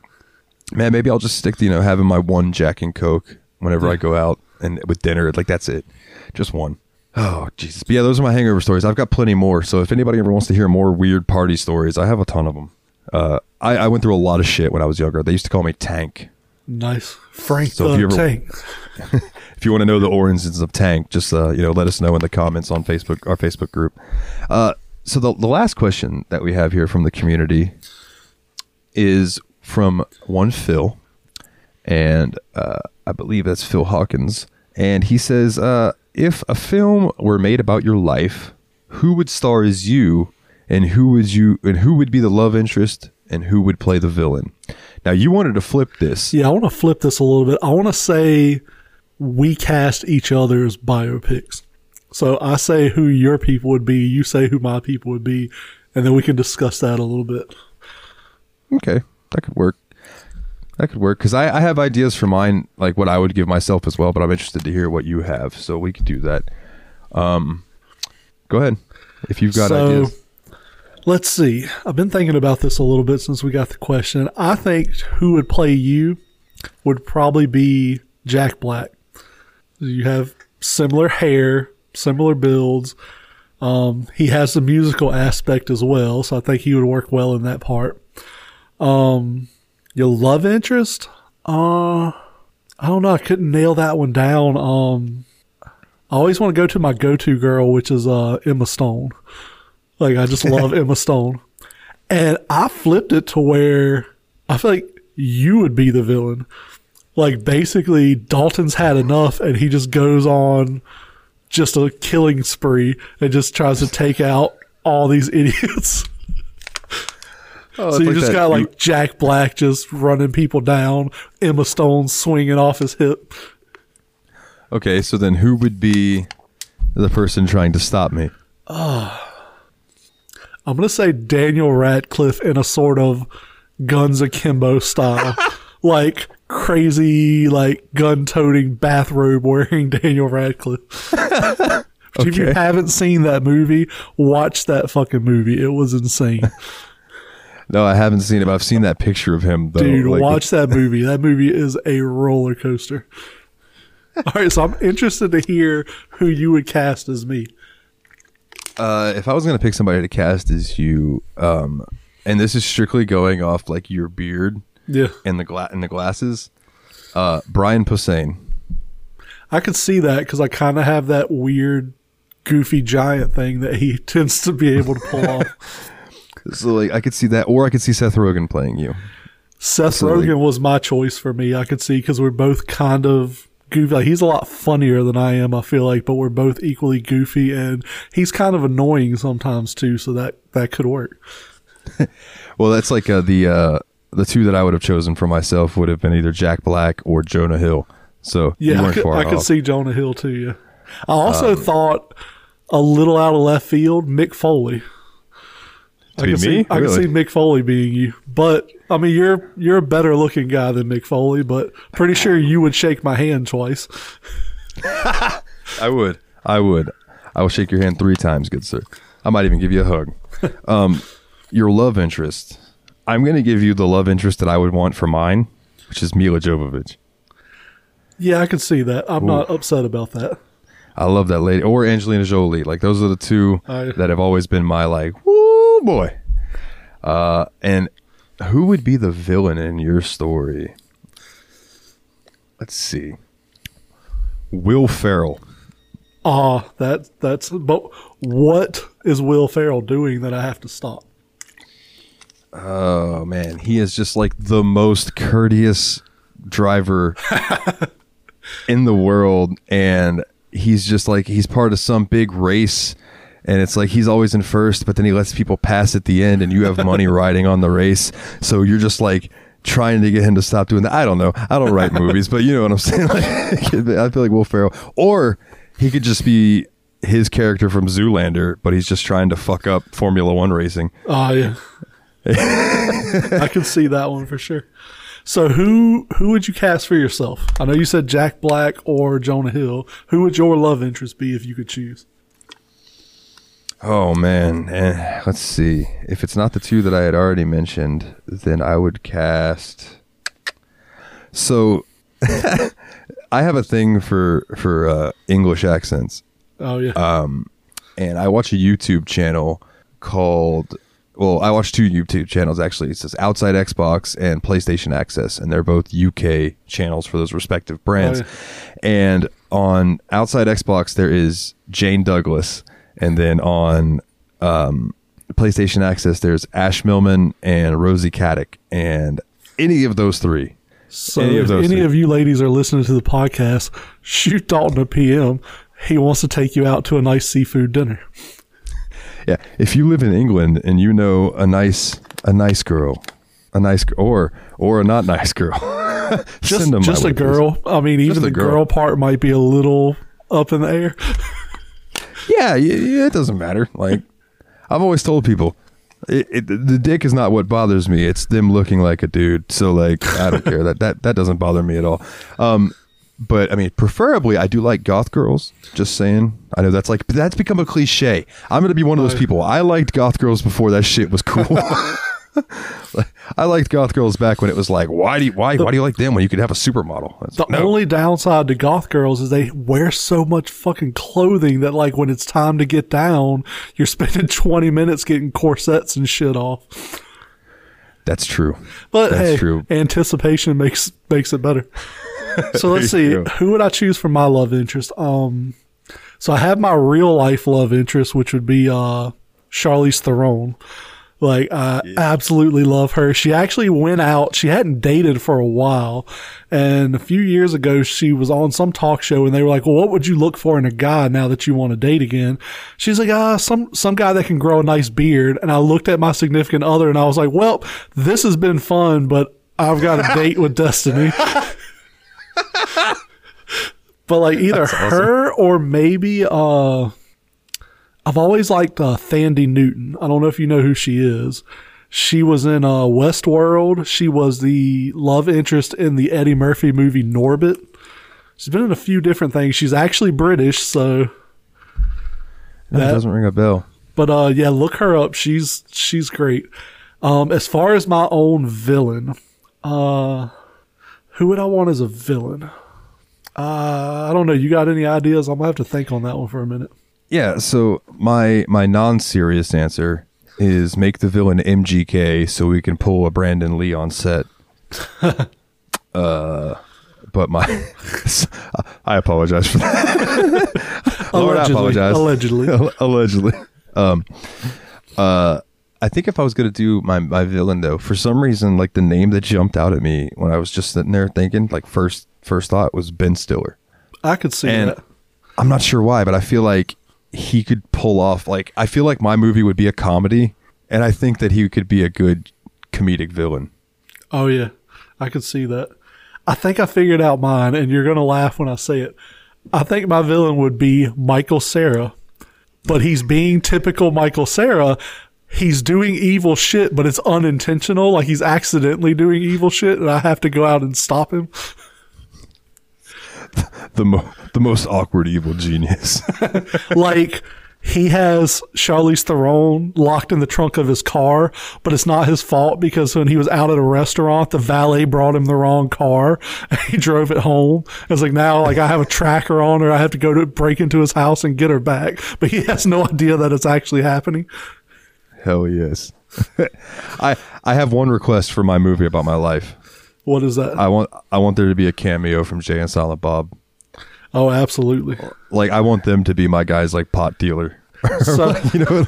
man, maybe I'll just stick to you know having my one Jack and Coke whenever I go out and with dinner. Like that's it, just one. Oh Jesus! But yeah, those are my hangover stories. I've got plenty more. So if anybody ever wants to hear more weird party stories, I have a ton of them. Uh, I, I went through a lot of shit when I was younger. They used to call me Tank. Nice. Frank So if the you ever- Tank. If you want to know the origins of Tank, just uh, you know let us know in the comments on Facebook, our Facebook group. Uh, so the the last question that we have here from the community is from one Phil, and uh, I believe that's Phil Hawkins, and he says, uh, if a film were made about your life, who would star as you, and who would you, and who would be the love interest, and who would play the villain? Now you wanted to flip this. Yeah, I want to flip this a little bit. I want to say we cast each other's biopics. So I say who your people would be, you say who my people would be, and then we can discuss that a little bit. Okay, that could work. That could work because I, I have ideas for mine, like what I would give myself as well. But I'm interested to hear what you have, so we could do that. Um, go ahead if you've got so, ideas. Let's see. I've been thinking about this a little bit since we got the question. I think who would play you would probably be Jack Black. You have similar hair, similar builds. Um, he has the musical aspect as well, so I think he would work well in that part. Um, your love interest? Uh, I don't know. I couldn't nail that one down. Um, I always want to go to my go-to girl, which is uh, Emma Stone. Like I just love Emma Stone, and I flipped it to where I feel like you would be the villain. Like basically, Dalton's had enough, and he just goes on just a killing spree and just tries to take out all these idiots. Oh, so you just got like Jack Black just running people down, Emma Stone swinging off his hip. okay. So then, who would be the person trying to stop me? I'm gonna say Daniel Radcliffe in a sort of Guns Akimbo style, like crazy, like gun-toting bathrobe wearing Daniel Radcliffe. If you haven't seen that movie, watch that fucking movie. It was insane. No, I haven't seen it. But I've seen that picture of him. Though. Dude, Like, watch that movie. That movie is a roller coaster. All right, so I'm interested to hear who you would cast as me. Uh, if I was gonna pick somebody to cast as you, um, and this is strictly going off like your beard Yeah, and the gla- and the glasses, uh, Brian Posehn. I could see that because I kind of have that weird, goofy giant thing that he tends to be able to pull off. So like I could see that, or I could see Seth Rogen playing you. Seth So, like- Rogen was my choice for me. I could see because we're both kind of goofy. Like, he's a lot funnier than I am. I feel like, but we're both equally goofy, and he's kind of annoying sometimes too. So that that could work. Well, that's like uh, the uh, the two that I would have chosen for myself would have been either Jack Black or Jonah Hill. So you Yeah, I could, I could see Jonah Hill too. Yeah, I also Um, thought a little out of left field, Mick Foley. To I be can me? see I can see Mick Foley being you, but I mean you're you're a better looking guy than Mick Foley, but pretty sure you would shake my hand twice. I would. I would. I will shake your hand three times, good sir. I might even give you a hug. um, your love interest. I'm going to give you the love interest that I would want for mine, which is Milla Jovovich. Yeah, I can see that. I'm not upset about that. I love that lady, or Angelina Jolie. Like those are the two I- that have always been my like, woo boy. Uh, and who would be the villain in your story? Let's see. Will Ferrell. Ah, that that's but what is Will Ferrell doing that I have to stop? Oh man, he is just like the most courteous driver in the world and he's just like he's part of some big race and it's like he's always in first but then he lets people pass at the end and you have money riding on the race so you're just like trying to get him to stop doing that. I don't know. I don't write movies, but you know what I'm saying. Like, I feel like Will Ferrell or he could just be his character from Zoolander, but he's just trying to fuck up Formula 1 racing. Oh yeah, I can see that one for sure. So who who would you cast for yourself? I know you said Jack Black or Jonah Hill. Who would your love interest be if you could choose? Oh man, eh, let's see. If it's not the two that I had already mentioned, then I would cast. So, I have a thing for for uh, English accents, Oh yeah, Um, and I watch a YouTube channel called. Well, I watch two YouTube channels actually. It says Outside Xbox and PlayStation Access, and they're both UK channels for those respective brands. Oh, And on Outside Xbox, there is Jane Douglas, and then on um, PlayStation Access, there's Ash Millman and Rosie Caddick, and any of those three. so any of if those any two. of you ladies are listening to the podcast, shoot Dalton a PM. He wants to take you out to a nice seafood dinner. Yeah, if you live in England and you know a nice a nice girl, a nice or or a not nice girl, Just send them just a way, please. girl. I mean, even the girl. girl. part might be a little up in the air. Yeah, it doesn't matter. Like I've always told people, it, it, the dick is not what bothers me. It's them looking like a dude. So like, I don't care. That that that doesn't bother me at all. Um, but I mean, preferably, I do like goth girls. Just saying. I know that's like that's become a cliche. I'm gonna be one of those people. I liked goth girls before that shit was cool. I liked Goth Girls back when it was like, why do you, why why do you like them when you could have a supermodel? It's The no. only downside to goth girls is they wear so much fucking clothing that like when it's time to get down, you're spending 20 minutes getting corsets and shit off. That's true. But That's hey, true. anticipation makes makes it better. So let's see, go. who would I choose for my love interest? Um, so I have my real life love interest, which would be uh Charlize Theron. Like I absolutely love her. She actually went out. She hadn't dated for a while, and a few years ago she was on some talk show, and they were like, "Well, what would you look for in a guy now that you want to date again?" She's like, "Ah, some some guy that can grow a nice beard." And I looked at my significant other, and I was like, "Well, this has been fun, but I've got a date with destiny." but like either her or maybe uh I've always liked uh, Thandie Newton. I don't know if you know who she is. She was in uh, Westworld. She was the love interest in the Eddie Murphy movie Norbit. She's been in a few different things. She's actually British, so that- it doesn't ring a bell. but uh yeah, look her up. She's she's great. Um as far as my own villain, uh who would I want as a villain? Uh I don't know. You got any ideas? I'm gonna have to think on that one for a minute. Yeah, so my my non-serious answer is make the villain MGK so we can pull a Brandon Lee on set. uh but my I apologize for that. Lord, I Allegedly. apologize. Allegedly. Allegedly. Um uh I think if I was gonna do my, my villain though, for some reason like the name that jumped out at me when I was just sitting there thinking, like first first thought was Ben Stiller. I could see And that. I'm not sure why, but I feel like he could pull off like I feel like my movie would be a comedy, and I think that he could be a good comedic villain. Oh yeah, I could see that. I think I figured out mine, and you're gonna laugh when I say it. I think my villain would be Michael Cera, but he's being typical Michael Cera. He's doing evil shit, but it's unintentional. Like he's accidentally doing evil shit, and I have to go out and stop him. The mo- the most awkward evil genius. like he has Charlize Theron locked in the trunk of his car, but it's not his fault because when he was out at a restaurant, the valet brought him the wrong car and he drove it home. It's like now, like I have a tracker on her. I have to go to break into his house and get her back, but he has no idea that it's actually happening. Hell yes. I I have one request for my movie about my life. What is that? I want I want there to be a cameo from Jay and Silent Bob. oh, absolutely. Like I want them to be my guys like pot dealer. So, you know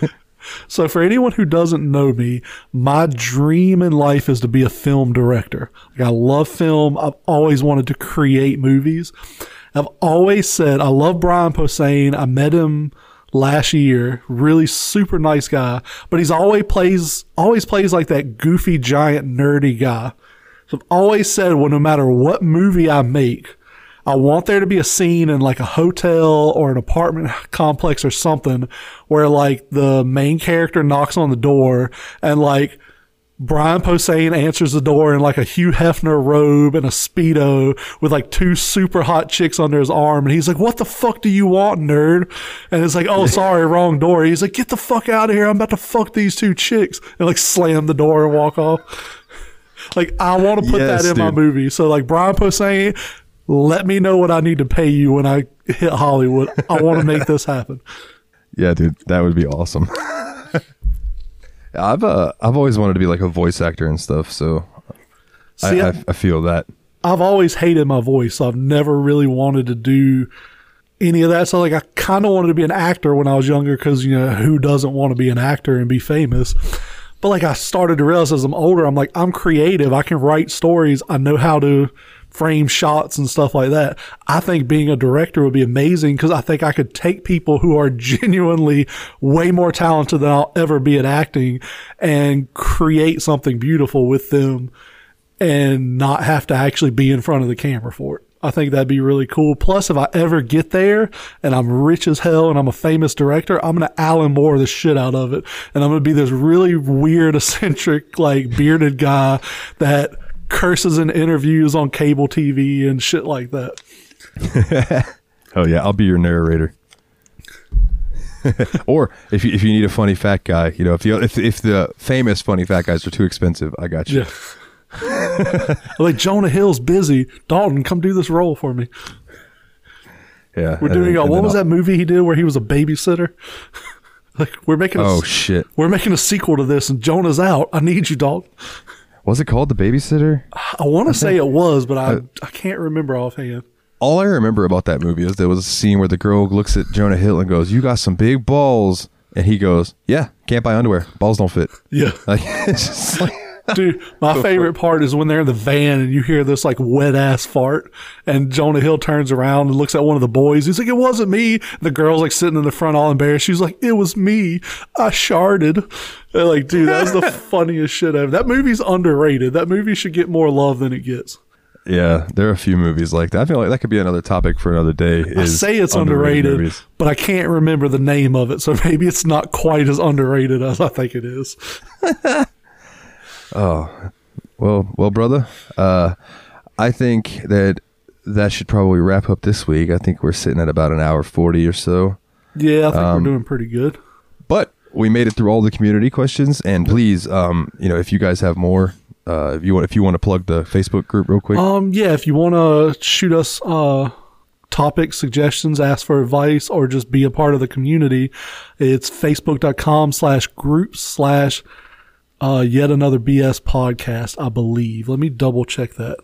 So, for anyone who doesn't know me, my dream in life is to be a film director. Like, I love film. I've always wanted to create movies. I've always said I love Brian Posehn. I met him last year. Really super nice guy, but he's always plays always plays like that goofy giant nerdy guy. So I've always said, well, no matter what movie I make, I want there to be a scene in like a hotel or an apartment complex or something where like the main character knocks on the door and like Brian Posehn answers the door in like a Hugh Hefner robe and a Speedo with like two super hot chicks under his arm. And he's like, what the fuck do you want, nerd? And it's like, oh, sorry, wrong door. He's like, get the fuck out of here. I'm about to fuck these two chicks and like slam the door and walk off. Like, I want to put Yes, that in my movie. So like Brian Posehn, let me know what I need to pay you when I hit Hollywood. I want to make this happen. Yeah, dude, that would be awesome. I've uh, I've always wanted to be like a voice actor and stuff, so See, I, I, I, I feel that. I've always hated my voice. I've never really wanted to do any of that. So like I kind of wanted to be an actor when I was younger because you know who doesn't want to be an actor and be famous. But like I started to realize as I'm older, I'm like I'm creative. I can write stories. I know how to frame shots and stuff like that. I think being a director would be amazing because I think I could take people who are genuinely way more talented than I'll ever be at acting and create something beautiful with them and not have to actually be in front of the camera for it. I think that'd be really cool. Plus, if I ever get there and I'm rich as hell and I'm a famous director, I'm going to Alan Moore the shit out of it. And I'm going to be this really weird, eccentric, like bearded guy that curses in interviews on cable TV and shit like that. Oh yeah, I'll be your narrator. or if you if you need a funny fat guy, you know, if you if if the famous funny fat guys are too expensive, I got you. Yeah. like Jonah Hill's busy. Dalton, come do this role for me. Yeah, We're doing then- a, what was I'll- that movie he did where he was a babysitter? like we're making a Oh shit! we're making a sequel to this and Jonah's out. I need you, Dalton. Was it called The Babysitter? I want to say it was, but I I can't remember offhand. All I remember about that movie is there was a scene where the girl looks at Jonah Hill and goes, "You got some big balls," and he goes, "Yeah, can't buy underwear. Balls don't fit." Yeah. Like it's just like Dude, my favorite part is when they're in the van and you hear this like wet ass fart, and Jonah Hill turns around and looks at one of the boys. He's like, "It wasn't me." The girl's like sitting in the front, all embarrassed. She's like, "It was me. I sharded." And, like, dude, that's the funniest shit ever. That movie's underrated. That movie should get more love than it gets. yeah, there are a few movies like that. I feel like that could be another topic for another day. I say it's underrated, movies. but I can't remember the name of it, so maybe it's not quite as underrated as I think it is. Oh, well, well, brother, uh, I think that that should probably wrap up this week. I think we're sitting at about an hour forty or so. Yeah, I think Um, we're doing pretty good. but we made it through all the community questions and please um you know if you guys have more uh if you want if you want to plug the facebook group real quick Um, yeah, if you want to shoot us uh, topic suggestions, ask for advice, or just be a part of the community, it's facebook.com slash group slash uh, yet another BS podcast, I believe. Let me double check that.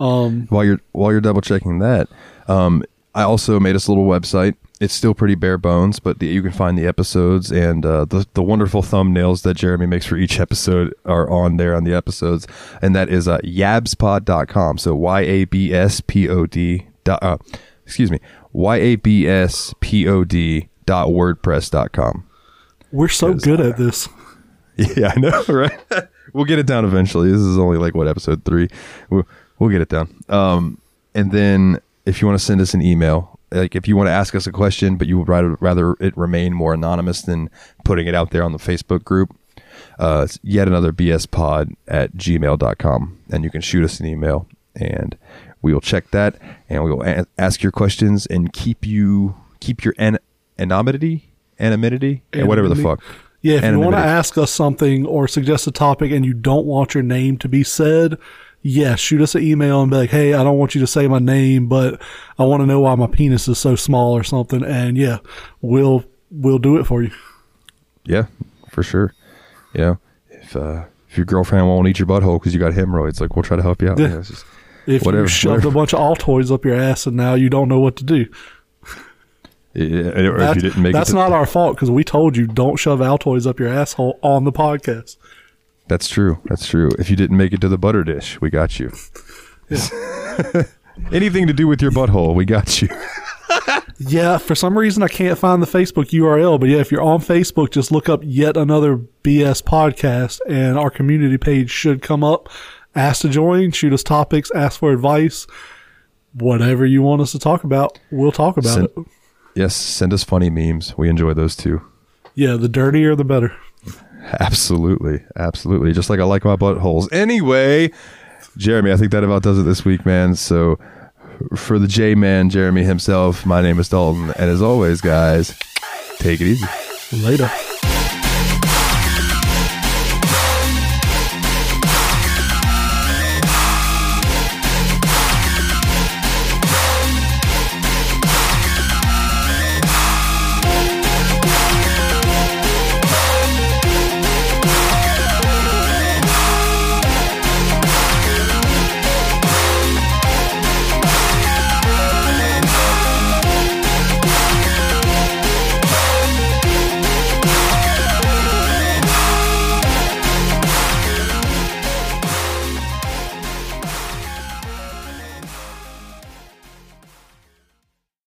Um, while you're while you're double checking that um i also made us a little website it's still pretty bare bones but the, you can find the episodes and uh, the, the wonderful thumbnails that jeremy makes for each episode are on there on the episodes and that is uh, yabspod.com so y-a-b-s-p-o-d dot, uh, excuse me y-a-b-s-p-o-d dot wordpress.com we're so good at this. Yeah, I know, right? we'll get it down eventually. This is only like what episode three. We'll, we'll get it down. Um, and then if you want to send us an email, like if you want to ask us a question, but you would rather rather it remain more anonymous than putting it out there on the Facebook group, uh, it's yet another BS pod at gmail.com. And you can shoot us an email and we will check that and we will a- ask your questions and keep you keep your an- anonymity, anonymity, and whatever the fuck. Yeah, if you want to ask us something or suggest a topic and you don't want your name to be said, yeah, shoot us an email and be like, hey, I don't want you to say my name, but I want to know why my penis is so small or something. And yeah, we'll we'll do it for you. Yeah, for sure. You know, if uh, if your girlfriend won't eat your butthole because you got hemorrhoids, like we'll try to help you out. Yeah. You know, just- If Whatever, you shoved whatever. a bunch of Altoids up your ass and now you don't know what to do, yeah, or if that's, you didn't make that's it, to- not our fault because we told you don't shove Altoids up your asshole on the podcast. that's true. That's true. If you didn't make it to the butter dish, we got you. Anything to do with your butthole, we got you. Yeah, for some reason I can't find the Facebook URL, but yeah, if you're on Facebook, just look up yet another BS podcast and our community page should come up. Ask to join, shoot us topics, ask for advice. Whatever you want us to talk about, we'll talk about Send- it. Yes, send us funny memes. We enjoy those too. Yeah, the dirtier the better. Absolutely, absolutely. Just like I like my buttholes. Anyway, Jeremy, I think that about does it this week, man. So for the J Man, Jeremy himself, my name is Dalton, and as always, guys, take it easy. Later.